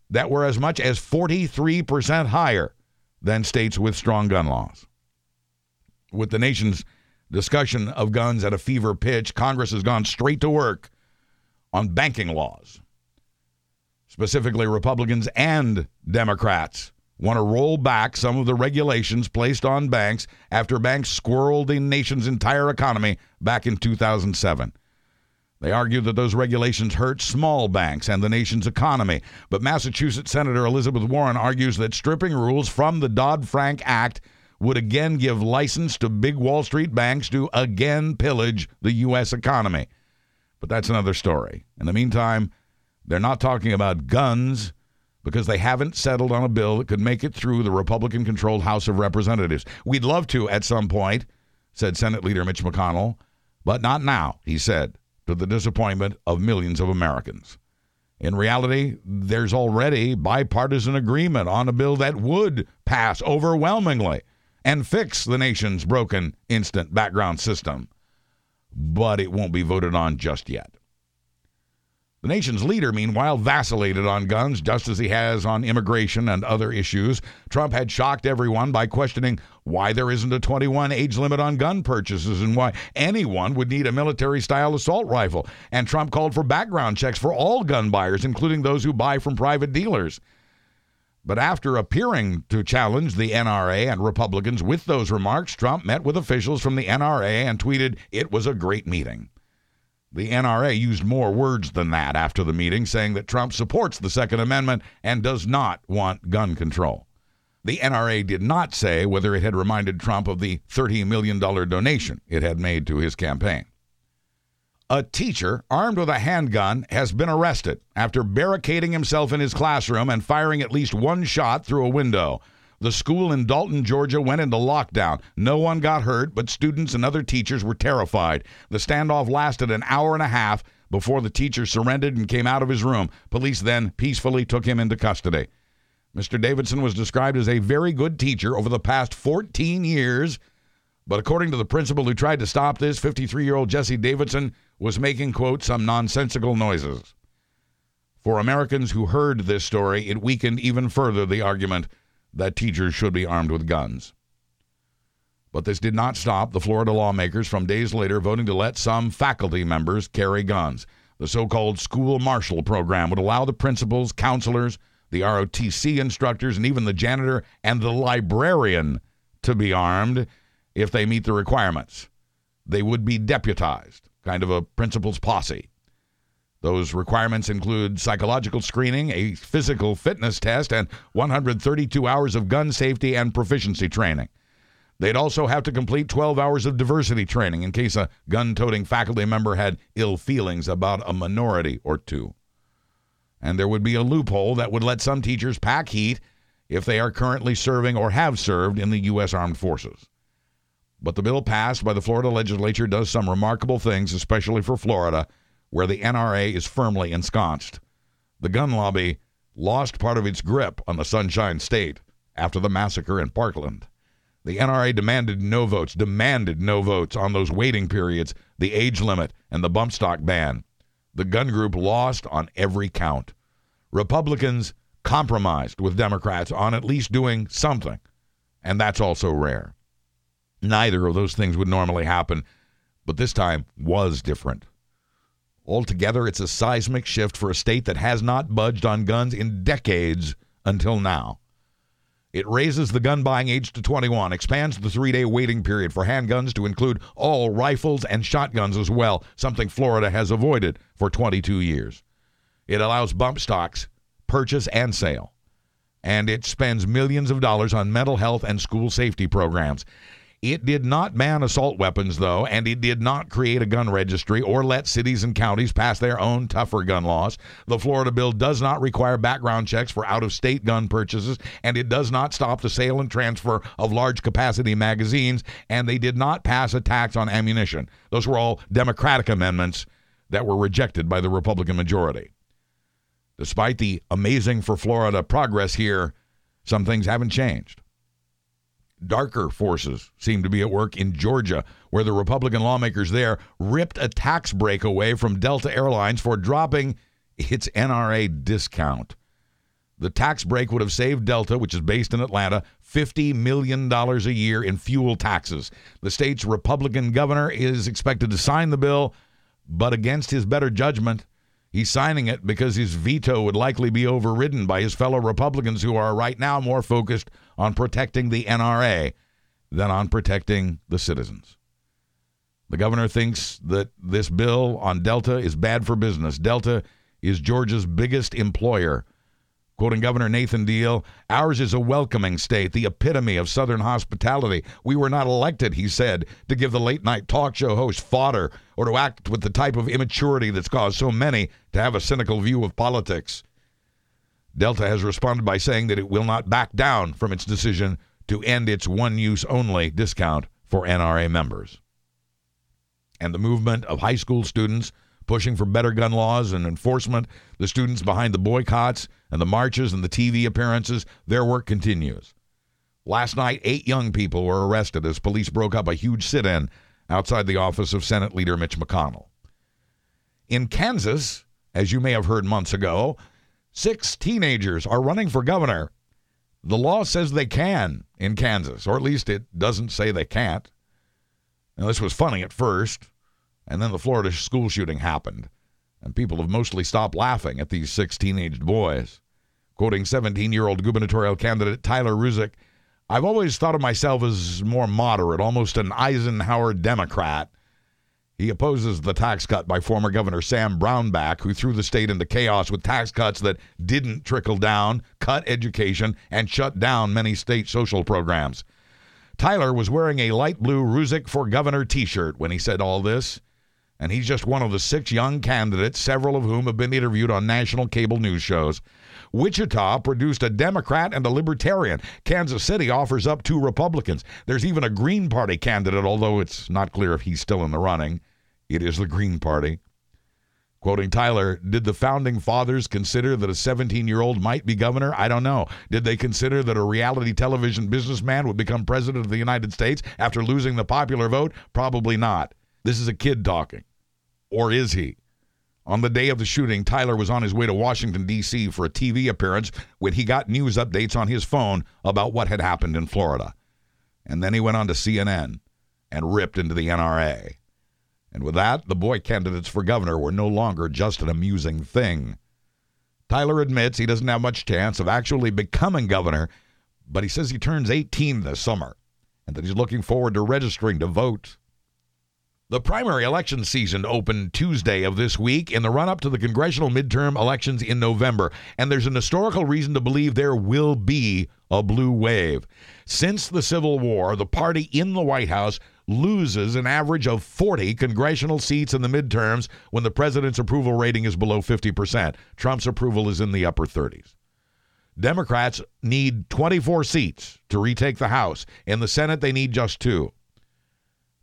that were as much as 43% higher than states with strong gun laws. With the nation's discussion of guns at a fever pitch, Congress has gone straight to work on banking laws. Specifically, Republicans and Democrats want to roll back some of the regulations placed on banks after banks squirreled the nation's entire economy back in 2007. They argue that those regulations hurt small banks and the nation's economy. But Massachusetts Senator Elizabeth Warren argues that stripping rules from the Dodd Frank Act would again give license to big Wall Street banks to again pillage the U.S. economy. But that's another story. In the meantime, they're not talking about guns because they haven't settled on a bill that could make it through the Republican controlled House of Representatives. We'd love to at some point, said Senate Leader Mitch McConnell, but not now, he said to the disappointment of millions of Americans. In reality, there's already bipartisan agreement on a bill that would pass overwhelmingly and fix the nation's broken instant background system, but it won't be voted on just yet. The nation's leader, meanwhile, vacillated on guns just as he has on immigration and other issues. Trump had shocked everyone by questioning why there isn't a 21 age limit on gun purchases and why anyone would need a military style assault rifle. And Trump called for background checks for all gun buyers, including those who buy from private dealers. But after appearing to challenge the NRA and Republicans with those remarks, Trump met with officials from the NRA and tweeted, It was a great meeting. The NRA used more words than that after the meeting, saying that Trump supports the Second Amendment and does not want gun control. The NRA did not say whether it had reminded Trump of the $30 million donation it had made to his campaign. A teacher armed with a handgun has been arrested after barricading himself in his classroom and firing at least one shot through a window. The school in Dalton, Georgia went into lockdown. No one got hurt, but students and other teachers were terrified. The standoff lasted an hour and a half before the teacher surrendered and came out of his room. Police then peacefully took him into custody. Mr. Davidson was described as a very good teacher over the past 14 years, but according to the principal who tried to stop this, 53 year old Jesse Davidson was making, quote, some nonsensical noises. For Americans who heard this story, it weakened even further the argument that teachers should be armed with guns. But this did not stop the Florida lawmakers from days later voting to let some faculty members carry guns. The so called school marshal program would allow the principals, counselors, the ROTC instructors, and even the janitor and the librarian to be armed if they meet the requirements. They would be deputized, kind of a principal's posse. Those requirements include psychological screening, a physical fitness test, and 132 hours of gun safety and proficiency training. They'd also have to complete 12 hours of diversity training in case a gun toting faculty member had ill feelings about a minority or two. And there would be a loophole that would let some teachers pack heat if they are currently serving or have served in the U.S. Armed Forces. But the bill passed by the Florida legislature does some remarkable things, especially for Florida, where the NRA is firmly ensconced. The gun lobby lost part of its grip on the Sunshine State after the massacre in Parkland. The NRA demanded no votes, demanded no votes on those waiting periods, the age limit, and the bump stock ban. The gun group lost on every count. Republicans compromised with Democrats on at least doing something. And that's also rare. Neither of those things would normally happen, but this time was different. Altogether, it's a seismic shift for a state that has not budged on guns in decades until now. It raises the gun buying age to 21, expands the three day waiting period for handguns to include all rifles and shotguns as well, something Florida has avoided for 22 years. It allows bump stocks, purchase and sale. And it spends millions of dollars on mental health and school safety programs. It did not ban assault weapons, though, and it did not create a gun registry or let cities and counties pass their own tougher gun laws. The Florida bill does not require background checks for out of state gun purchases, and it does not stop the sale and transfer of large capacity magazines, and they did not pass a tax on ammunition. Those were all Democratic amendments that were rejected by the Republican majority. Despite the amazing for Florida progress here, some things haven't changed. Darker forces seem to be at work in Georgia, where the Republican lawmakers there ripped a tax break away from Delta Airlines for dropping its NRA discount. The tax break would have saved Delta, which is based in Atlanta, $50 million a year in fuel taxes. The state's Republican governor is expected to sign the bill, but against his better judgment, He's signing it because his veto would likely be overridden by his fellow Republicans who are right now more focused on protecting the NRA than on protecting the citizens. The governor thinks that this bill on Delta is bad for business. Delta is Georgia's biggest employer Quoting Governor Nathan Deal, ours is a welcoming state, the epitome of Southern hospitality. We were not elected, he said, to give the late night talk show host fodder or to act with the type of immaturity that's caused so many to have a cynical view of politics. Delta has responded by saying that it will not back down from its decision to end its one use only discount for NRA members. And the movement of high school students pushing for better gun laws and enforcement, the students behind the boycotts and the marches and the TV appearances, their work continues. Last night, eight young people were arrested as police broke up a huge sit in outside the office of Senate Leader Mitch McConnell. In Kansas, as you may have heard months ago, six teenagers are running for governor. The law says they can in Kansas, or at least it doesn't say they can't. Now, this was funny at first. And then the Florida school shooting happened, and people have mostly stopped laughing at these six teenaged boys. Quoting 17 year old gubernatorial candidate Tyler Ruzich, I've always thought of myself as more moderate, almost an Eisenhower Democrat. He opposes the tax cut by former Governor Sam Brownback, who threw the state into chaos with tax cuts that didn't trickle down, cut education, and shut down many state social programs. Tyler was wearing a light blue Ruzich for Governor t shirt when he said all this and he's just one of the six young candidates, several of whom have been interviewed on national cable news shows. Wichita produced a Democrat and a Libertarian. Kansas City offers up two Republicans. There's even a Green Party candidate, although it's not clear if he's still in the running. It is the Green Party. Quoting Tyler, did the founding fathers consider that a 17 year old might be governor? I don't know. Did they consider that a reality television businessman would become president of the United States after losing the popular vote? Probably not. This is a kid talking. Or is he? On the day of the shooting, Tyler was on his way to Washington, D.C. for a TV appearance when he got news updates on his phone about what had happened in Florida. And then he went on to CNN and ripped into the NRA. And with that, the boy candidates for governor were no longer just an amusing thing. Tyler admits he doesn't have much chance of actually becoming governor, but he says he turns 18 this summer and that he's looking forward to registering to vote. The primary election season opened Tuesday of this week in the run up to the congressional midterm elections in November, and there's an historical reason to believe there will be a blue wave. Since the Civil War, the party in the White House loses an average of 40 congressional seats in the midterms when the president's approval rating is below 50%. Trump's approval is in the upper 30s. Democrats need 24 seats to retake the House. In the Senate, they need just two.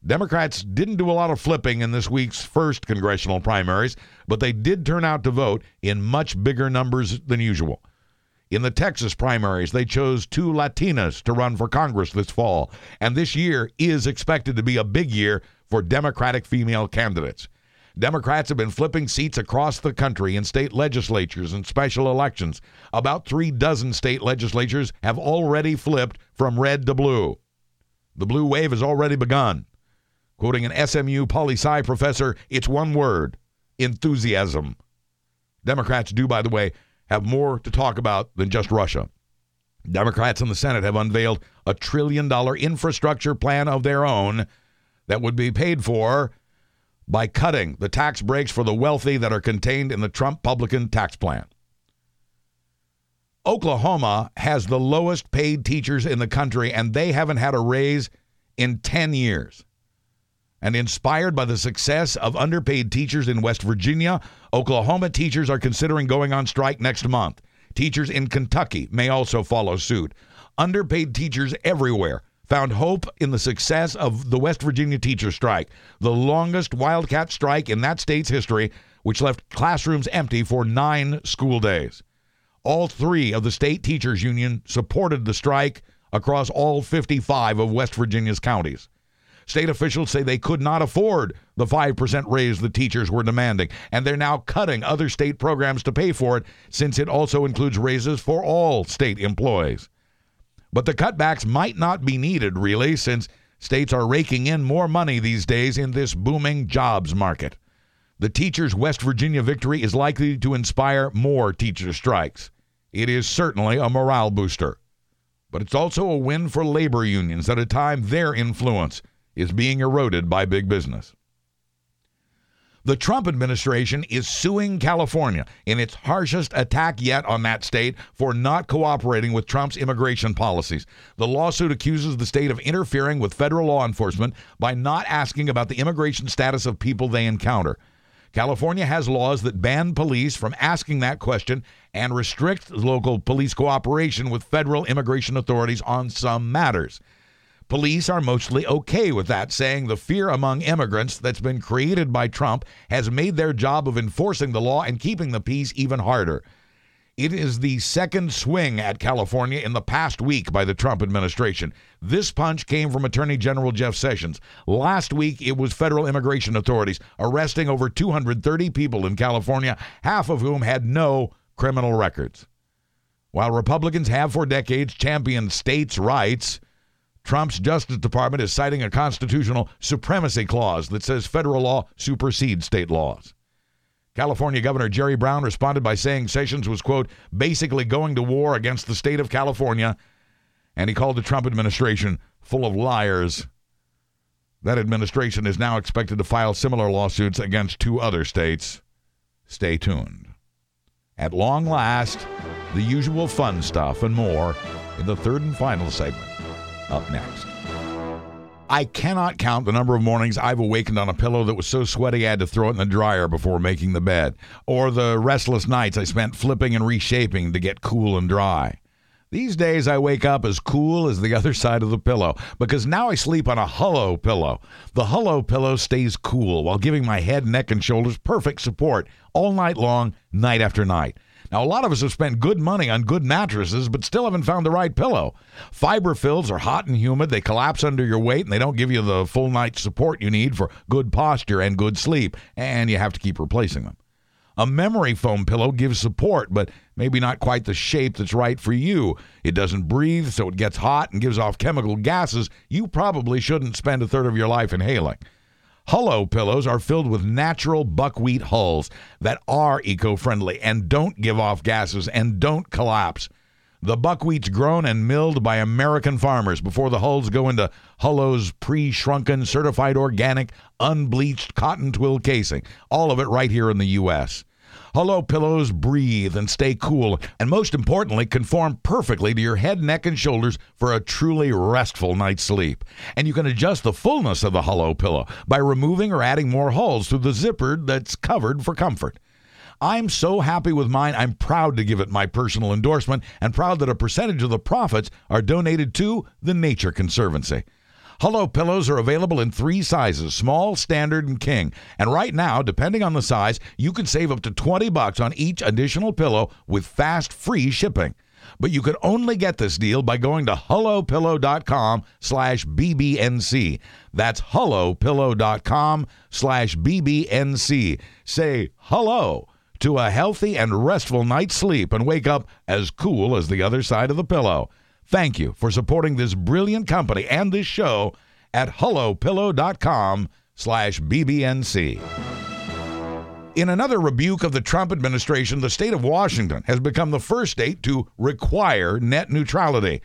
Democrats didn't do a lot of flipping in this week's first congressional primaries, but they did turn out to vote in much bigger numbers than usual. In the Texas primaries, they chose two Latinas to run for Congress this fall, and this year is expected to be a big year for Democratic female candidates. Democrats have been flipping seats across the country in state legislatures and special elections. About three dozen state legislatures have already flipped from red to blue. The blue wave has already begun. Quoting an SMU poli sci professor, it's one word enthusiasm. Democrats do, by the way, have more to talk about than just Russia. Democrats in the Senate have unveiled a trillion dollar infrastructure plan of their own that would be paid for by cutting the tax breaks for the wealthy that are contained in the Trump Publican tax plan. Oklahoma has the lowest paid teachers in the country, and they haven't had a raise in 10 years. And inspired by the success of underpaid teachers in West Virginia, Oklahoma teachers are considering going on strike next month. Teachers in Kentucky may also follow suit. Underpaid teachers everywhere found hope in the success of the West Virginia teacher strike, the longest wildcat strike in that state's history, which left classrooms empty for nine school days. All three of the state teachers union supported the strike across all 55 of West Virginia's counties. State officials say they could not afford the 5% raise the teachers were demanding, and they're now cutting other state programs to pay for it since it also includes raises for all state employees. But the cutbacks might not be needed, really, since states are raking in more money these days in this booming jobs market. The teachers' West Virginia victory is likely to inspire more teacher strikes. It is certainly a morale booster. But it's also a win for labor unions at a time their influence is being eroded by big business. The Trump administration is suing California in its harshest attack yet on that state for not cooperating with Trump's immigration policies. The lawsuit accuses the state of interfering with federal law enforcement by not asking about the immigration status of people they encounter. California has laws that ban police from asking that question and restrict local police cooperation with federal immigration authorities on some matters. Police are mostly okay with that, saying the fear among immigrants that's been created by Trump has made their job of enforcing the law and keeping the peace even harder. It is the second swing at California in the past week by the Trump administration. This punch came from Attorney General Jeff Sessions. Last week, it was federal immigration authorities arresting over 230 people in California, half of whom had no criminal records. While Republicans have for decades championed states' rights, Trump's Justice Department is citing a constitutional supremacy clause that says federal law supersedes state laws. California Governor Jerry Brown responded by saying Sessions was, quote, basically going to war against the state of California, and he called the Trump administration full of liars. That administration is now expected to file similar lawsuits against two other states. Stay tuned. At long last, the usual fun stuff and more in the third and final segment up next. I cannot count the number of mornings I've awakened on a pillow that was so sweaty I had to throw it in the dryer before making the bed, or the restless nights I spent flipping and reshaping to get cool and dry. These days I wake up as cool as the other side of the pillow because now I sleep on a Hullo pillow. The Hullo pillow stays cool while giving my head, neck, and shoulders perfect support all night long, night after night. Now, a lot of us have spent good money on good mattresses, but still haven't found the right pillow. Fiber fills are hot and humid, they collapse under your weight, and they don't give you the full night support you need for good posture and good sleep, and you have to keep replacing them. A memory foam pillow gives support, but maybe not quite the shape that's right for you. It doesn't breathe, so it gets hot and gives off chemical gases you probably shouldn't spend a third of your life inhaling. Hullo pillows are filled with natural buckwheat hulls that are eco friendly and don't give off gases and don't collapse. The buckwheat's grown and milled by American farmers before the hulls go into Hullo's pre shrunken, certified organic, unbleached cotton twill casing. All of it right here in the U.S. Hullo pillows breathe and stay cool, and most importantly, conform perfectly to your head, neck, and shoulders for a truly restful night's sleep. And you can adjust the fullness of the Hullo pillow by removing or adding more hulls through the zipper that's covered for comfort. I'm so happy with mine, I'm proud to give it my personal endorsement and proud that a percentage of the profits are donated to the Nature Conservancy. Hullo pillows are available in three sizes small, standard, and king. And right now, depending on the size, you can save up to 20 bucks on each additional pillow with fast free shipping. But you can only get this deal by going to hullopillow.com slash bbnc. That's hullopillow.com slash bbnc. Say hello to a healthy and restful night's sleep and wake up as cool as the other side of the pillow. Thank you for supporting this brilliant company and this show at hullopillow.com slash bbnc. In another rebuke of the Trump administration, the state of Washington has become the first state to require net neutrality.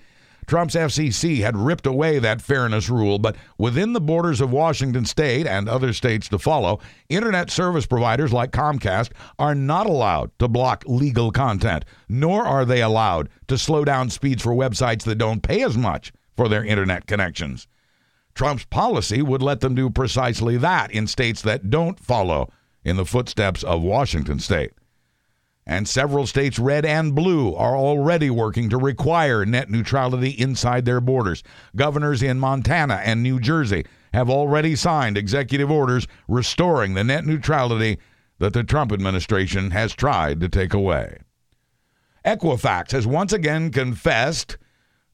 Trump's FCC had ripped away that fairness rule, but within the borders of Washington state and other states to follow, internet service providers like Comcast are not allowed to block legal content, nor are they allowed to slow down speeds for websites that don't pay as much for their internet connections. Trump's policy would let them do precisely that in states that don't follow in the footsteps of Washington state. And several states, red and blue, are already working to require net neutrality inside their borders. Governors in Montana and New Jersey have already signed executive orders restoring the net neutrality that the Trump administration has tried to take away. Equifax has once again confessed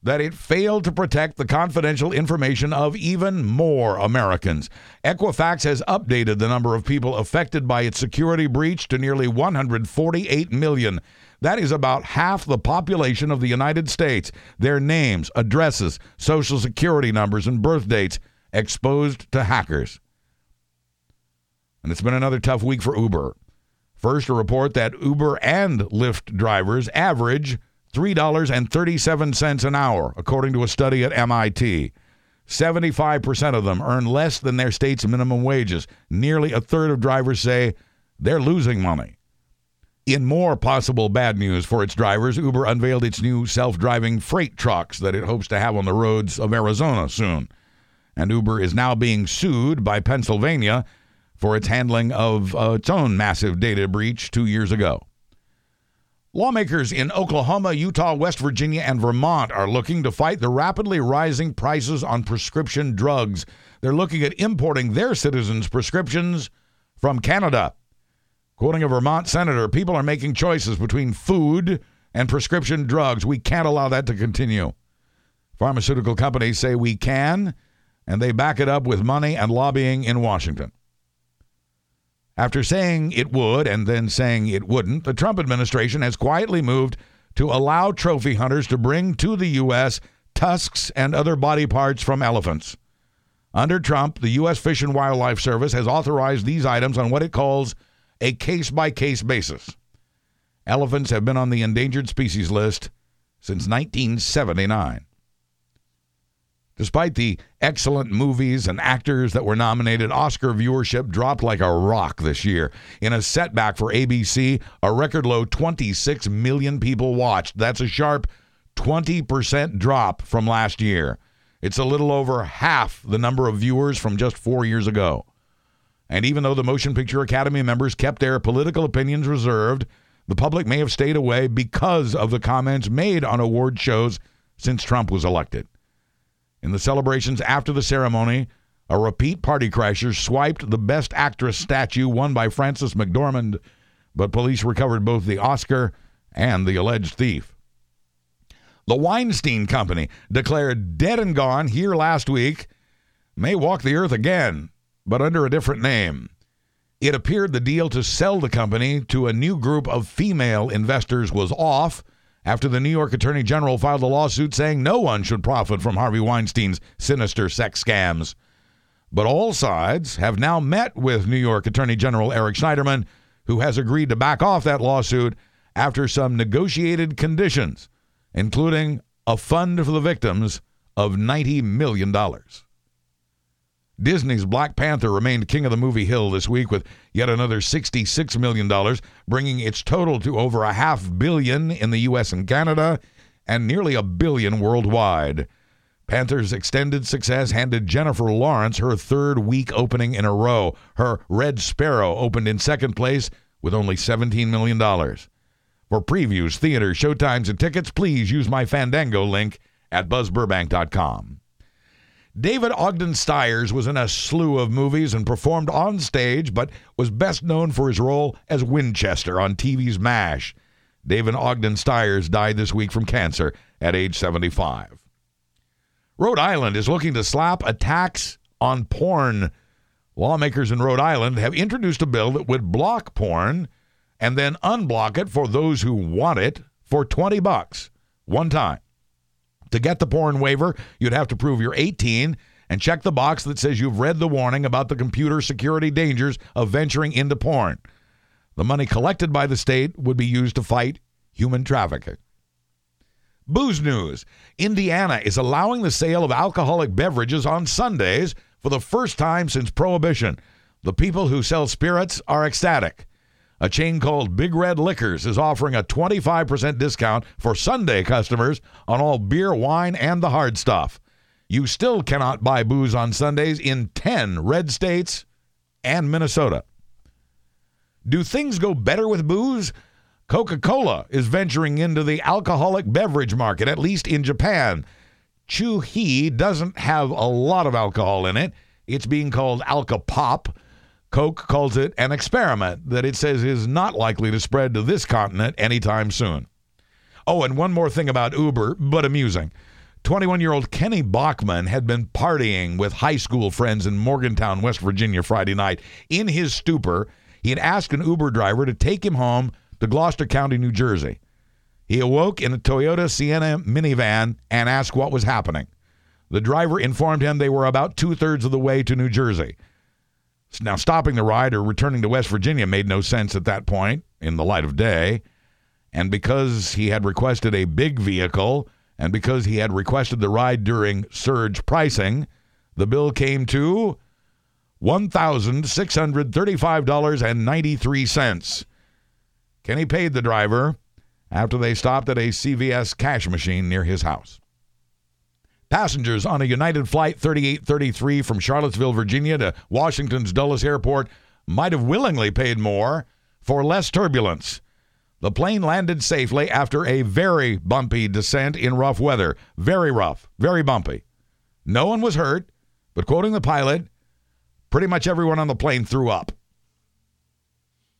that it failed to protect the confidential information of even more Americans. Equifax has updated the number of people affected by its security breach to nearly 148 million. That is about half the population of the United States. Their names, addresses, social security numbers, and birth dates exposed to hackers. And it's been another tough week for Uber. First, a report that Uber and Lyft drivers average $3.37 an hour, according to a study at MIT. 75% of them earn less than their state's minimum wages. Nearly a third of drivers say they're losing money. In more possible bad news for its drivers, Uber unveiled its new self driving freight trucks that it hopes to have on the roads of Arizona soon. And Uber is now being sued by Pennsylvania for its handling of uh, its own massive data breach two years ago. Lawmakers in Oklahoma, Utah, West Virginia, and Vermont are looking to fight the rapidly rising prices on prescription drugs. They're looking at importing their citizens' prescriptions from Canada. Quoting a Vermont senator, people are making choices between food and prescription drugs. We can't allow that to continue. Pharmaceutical companies say we can, and they back it up with money and lobbying in Washington. After saying it would and then saying it wouldn't, the Trump administration has quietly moved to allow trophy hunters to bring to the U.S. tusks and other body parts from elephants. Under Trump, the U.S. Fish and Wildlife Service has authorized these items on what it calls a case by case basis. Elephants have been on the endangered species list since 1979. Despite the excellent movies and actors that were nominated, Oscar viewership dropped like a rock this year. In a setback for ABC, a record low 26 million people watched. That's a sharp 20% drop from last year. It's a little over half the number of viewers from just four years ago. And even though the Motion Picture Academy members kept their political opinions reserved, the public may have stayed away because of the comments made on award shows since Trump was elected. In the celebrations after the ceremony, a repeat party crasher swiped the Best Actress statue won by Frances McDormand, but police recovered both the Oscar and the alleged thief. The Weinstein Company, declared dead and gone here last week, may walk the earth again, but under a different name. It appeared the deal to sell the company to a new group of female investors was off after the New York Attorney General filed a lawsuit saying no one should profit from Harvey Weinstein's sinister sex scams. But all sides have now met with New York Attorney General Eric Schneiderman, who has agreed to back off that lawsuit after some negotiated conditions, including a fund for the victims of $90 million. Disney's Black Panther remained king of the movie hill this week with yet another $66 million, bringing its total to over a half billion in the U.S. and Canada and nearly a billion worldwide. Panther's extended success handed Jennifer Lawrence her third week opening in a row. Her Red Sparrow opened in second place with only $17 million. For previews, theaters, showtimes, and tickets, please use my Fandango link at buzzburbank.com. David Ogden Stiers was in a slew of movies and performed on stage, but was best known for his role as Winchester on TV's MASH. David Ogden Stiers died this week from cancer at age 75. Rhode Island is looking to slap a tax on porn. Lawmakers in Rhode Island have introduced a bill that would block porn and then unblock it for those who want it for 20 bucks one time. To get the porn waiver, you'd have to prove you're 18 and check the box that says you've read the warning about the computer security dangers of venturing into porn. The money collected by the state would be used to fight human trafficking. Booze news Indiana is allowing the sale of alcoholic beverages on Sundays for the first time since Prohibition. The people who sell spirits are ecstatic. A chain called Big Red Liquors is offering a 25% discount for Sunday customers on all beer, wine, and the hard stuff. You still cannot buy booze on Sundays in 10 red states and Minnesota. Do things go better with booze? Coca Cola is venturing into the alcoholic beverage market, at least in Japan. Chu-Hi doesn't have a lot of alcohol in it. It's being called alcopop. Coke calls it an experiment that it says is not likely to spread to this continent anytime soon. Oh, and one more thing about Uber, but amusing. 21 year old Kenny Bachman had been partying with high school friends in Morgantown, West Virginia Friday night. In his stupor, he had asked an Uber driver to take him home to Gloucester County, New Jersey. He awoke in a Toyota Sienna minivan and asked what was happening. The driver informed him they were about two thirds of the way to New Jersey. Now, stopping the ride or returning to West Virginia made no sense at that point in the light of day. And because he had requested a big vehicle and because he had requested the ride during surge pricing, the bill came to $1,635.93. Kenny paid the driver after they stopped at a CVS cash machine near his house. Passengers on a United Flight 3833 from Charlottesville, Virginia to Washington's Dulles Airport might have willingly paid more for less turbulence. The plane landed safely after a very bumpy descent in rough weather. Very rough, very bumpy. No one was hurt, but quoting the pilot, pretty much everyone on the plane threw up.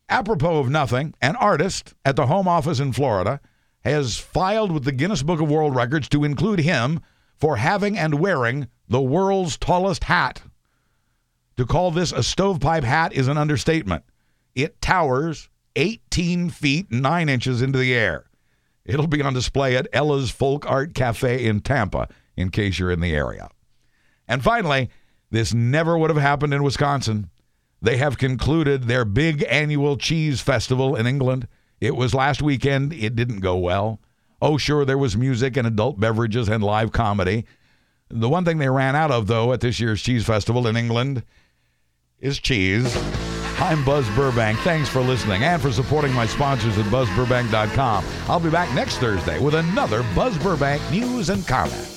Apropos of nothing, an artist at the Home Office in Florida has filed with the Guinness Book of World Records to include him for having and wearing the world's tallest hat. To call this a stovepipe hat is an understatement. It towers 18 feet 9 inches into the air. It'll be on display at Ella's Folk Art Cafe in Tampa, in case you're in the area. And finally, this never would have happened in Wisconsin. They have concluded their big annual cheese festival in England. It was last weekend. It didn't go well. Oh, sure, there was music and adult beverages and live comedy. The one thing they ran out of, though, at this year's Cheese Festival in England is cheese. I'm Buzz Burbank. Thanks for listening and for supporting my sponsors at buzzburbank.com. I'll be back next Thursday with another Buzz Burbank news and comment.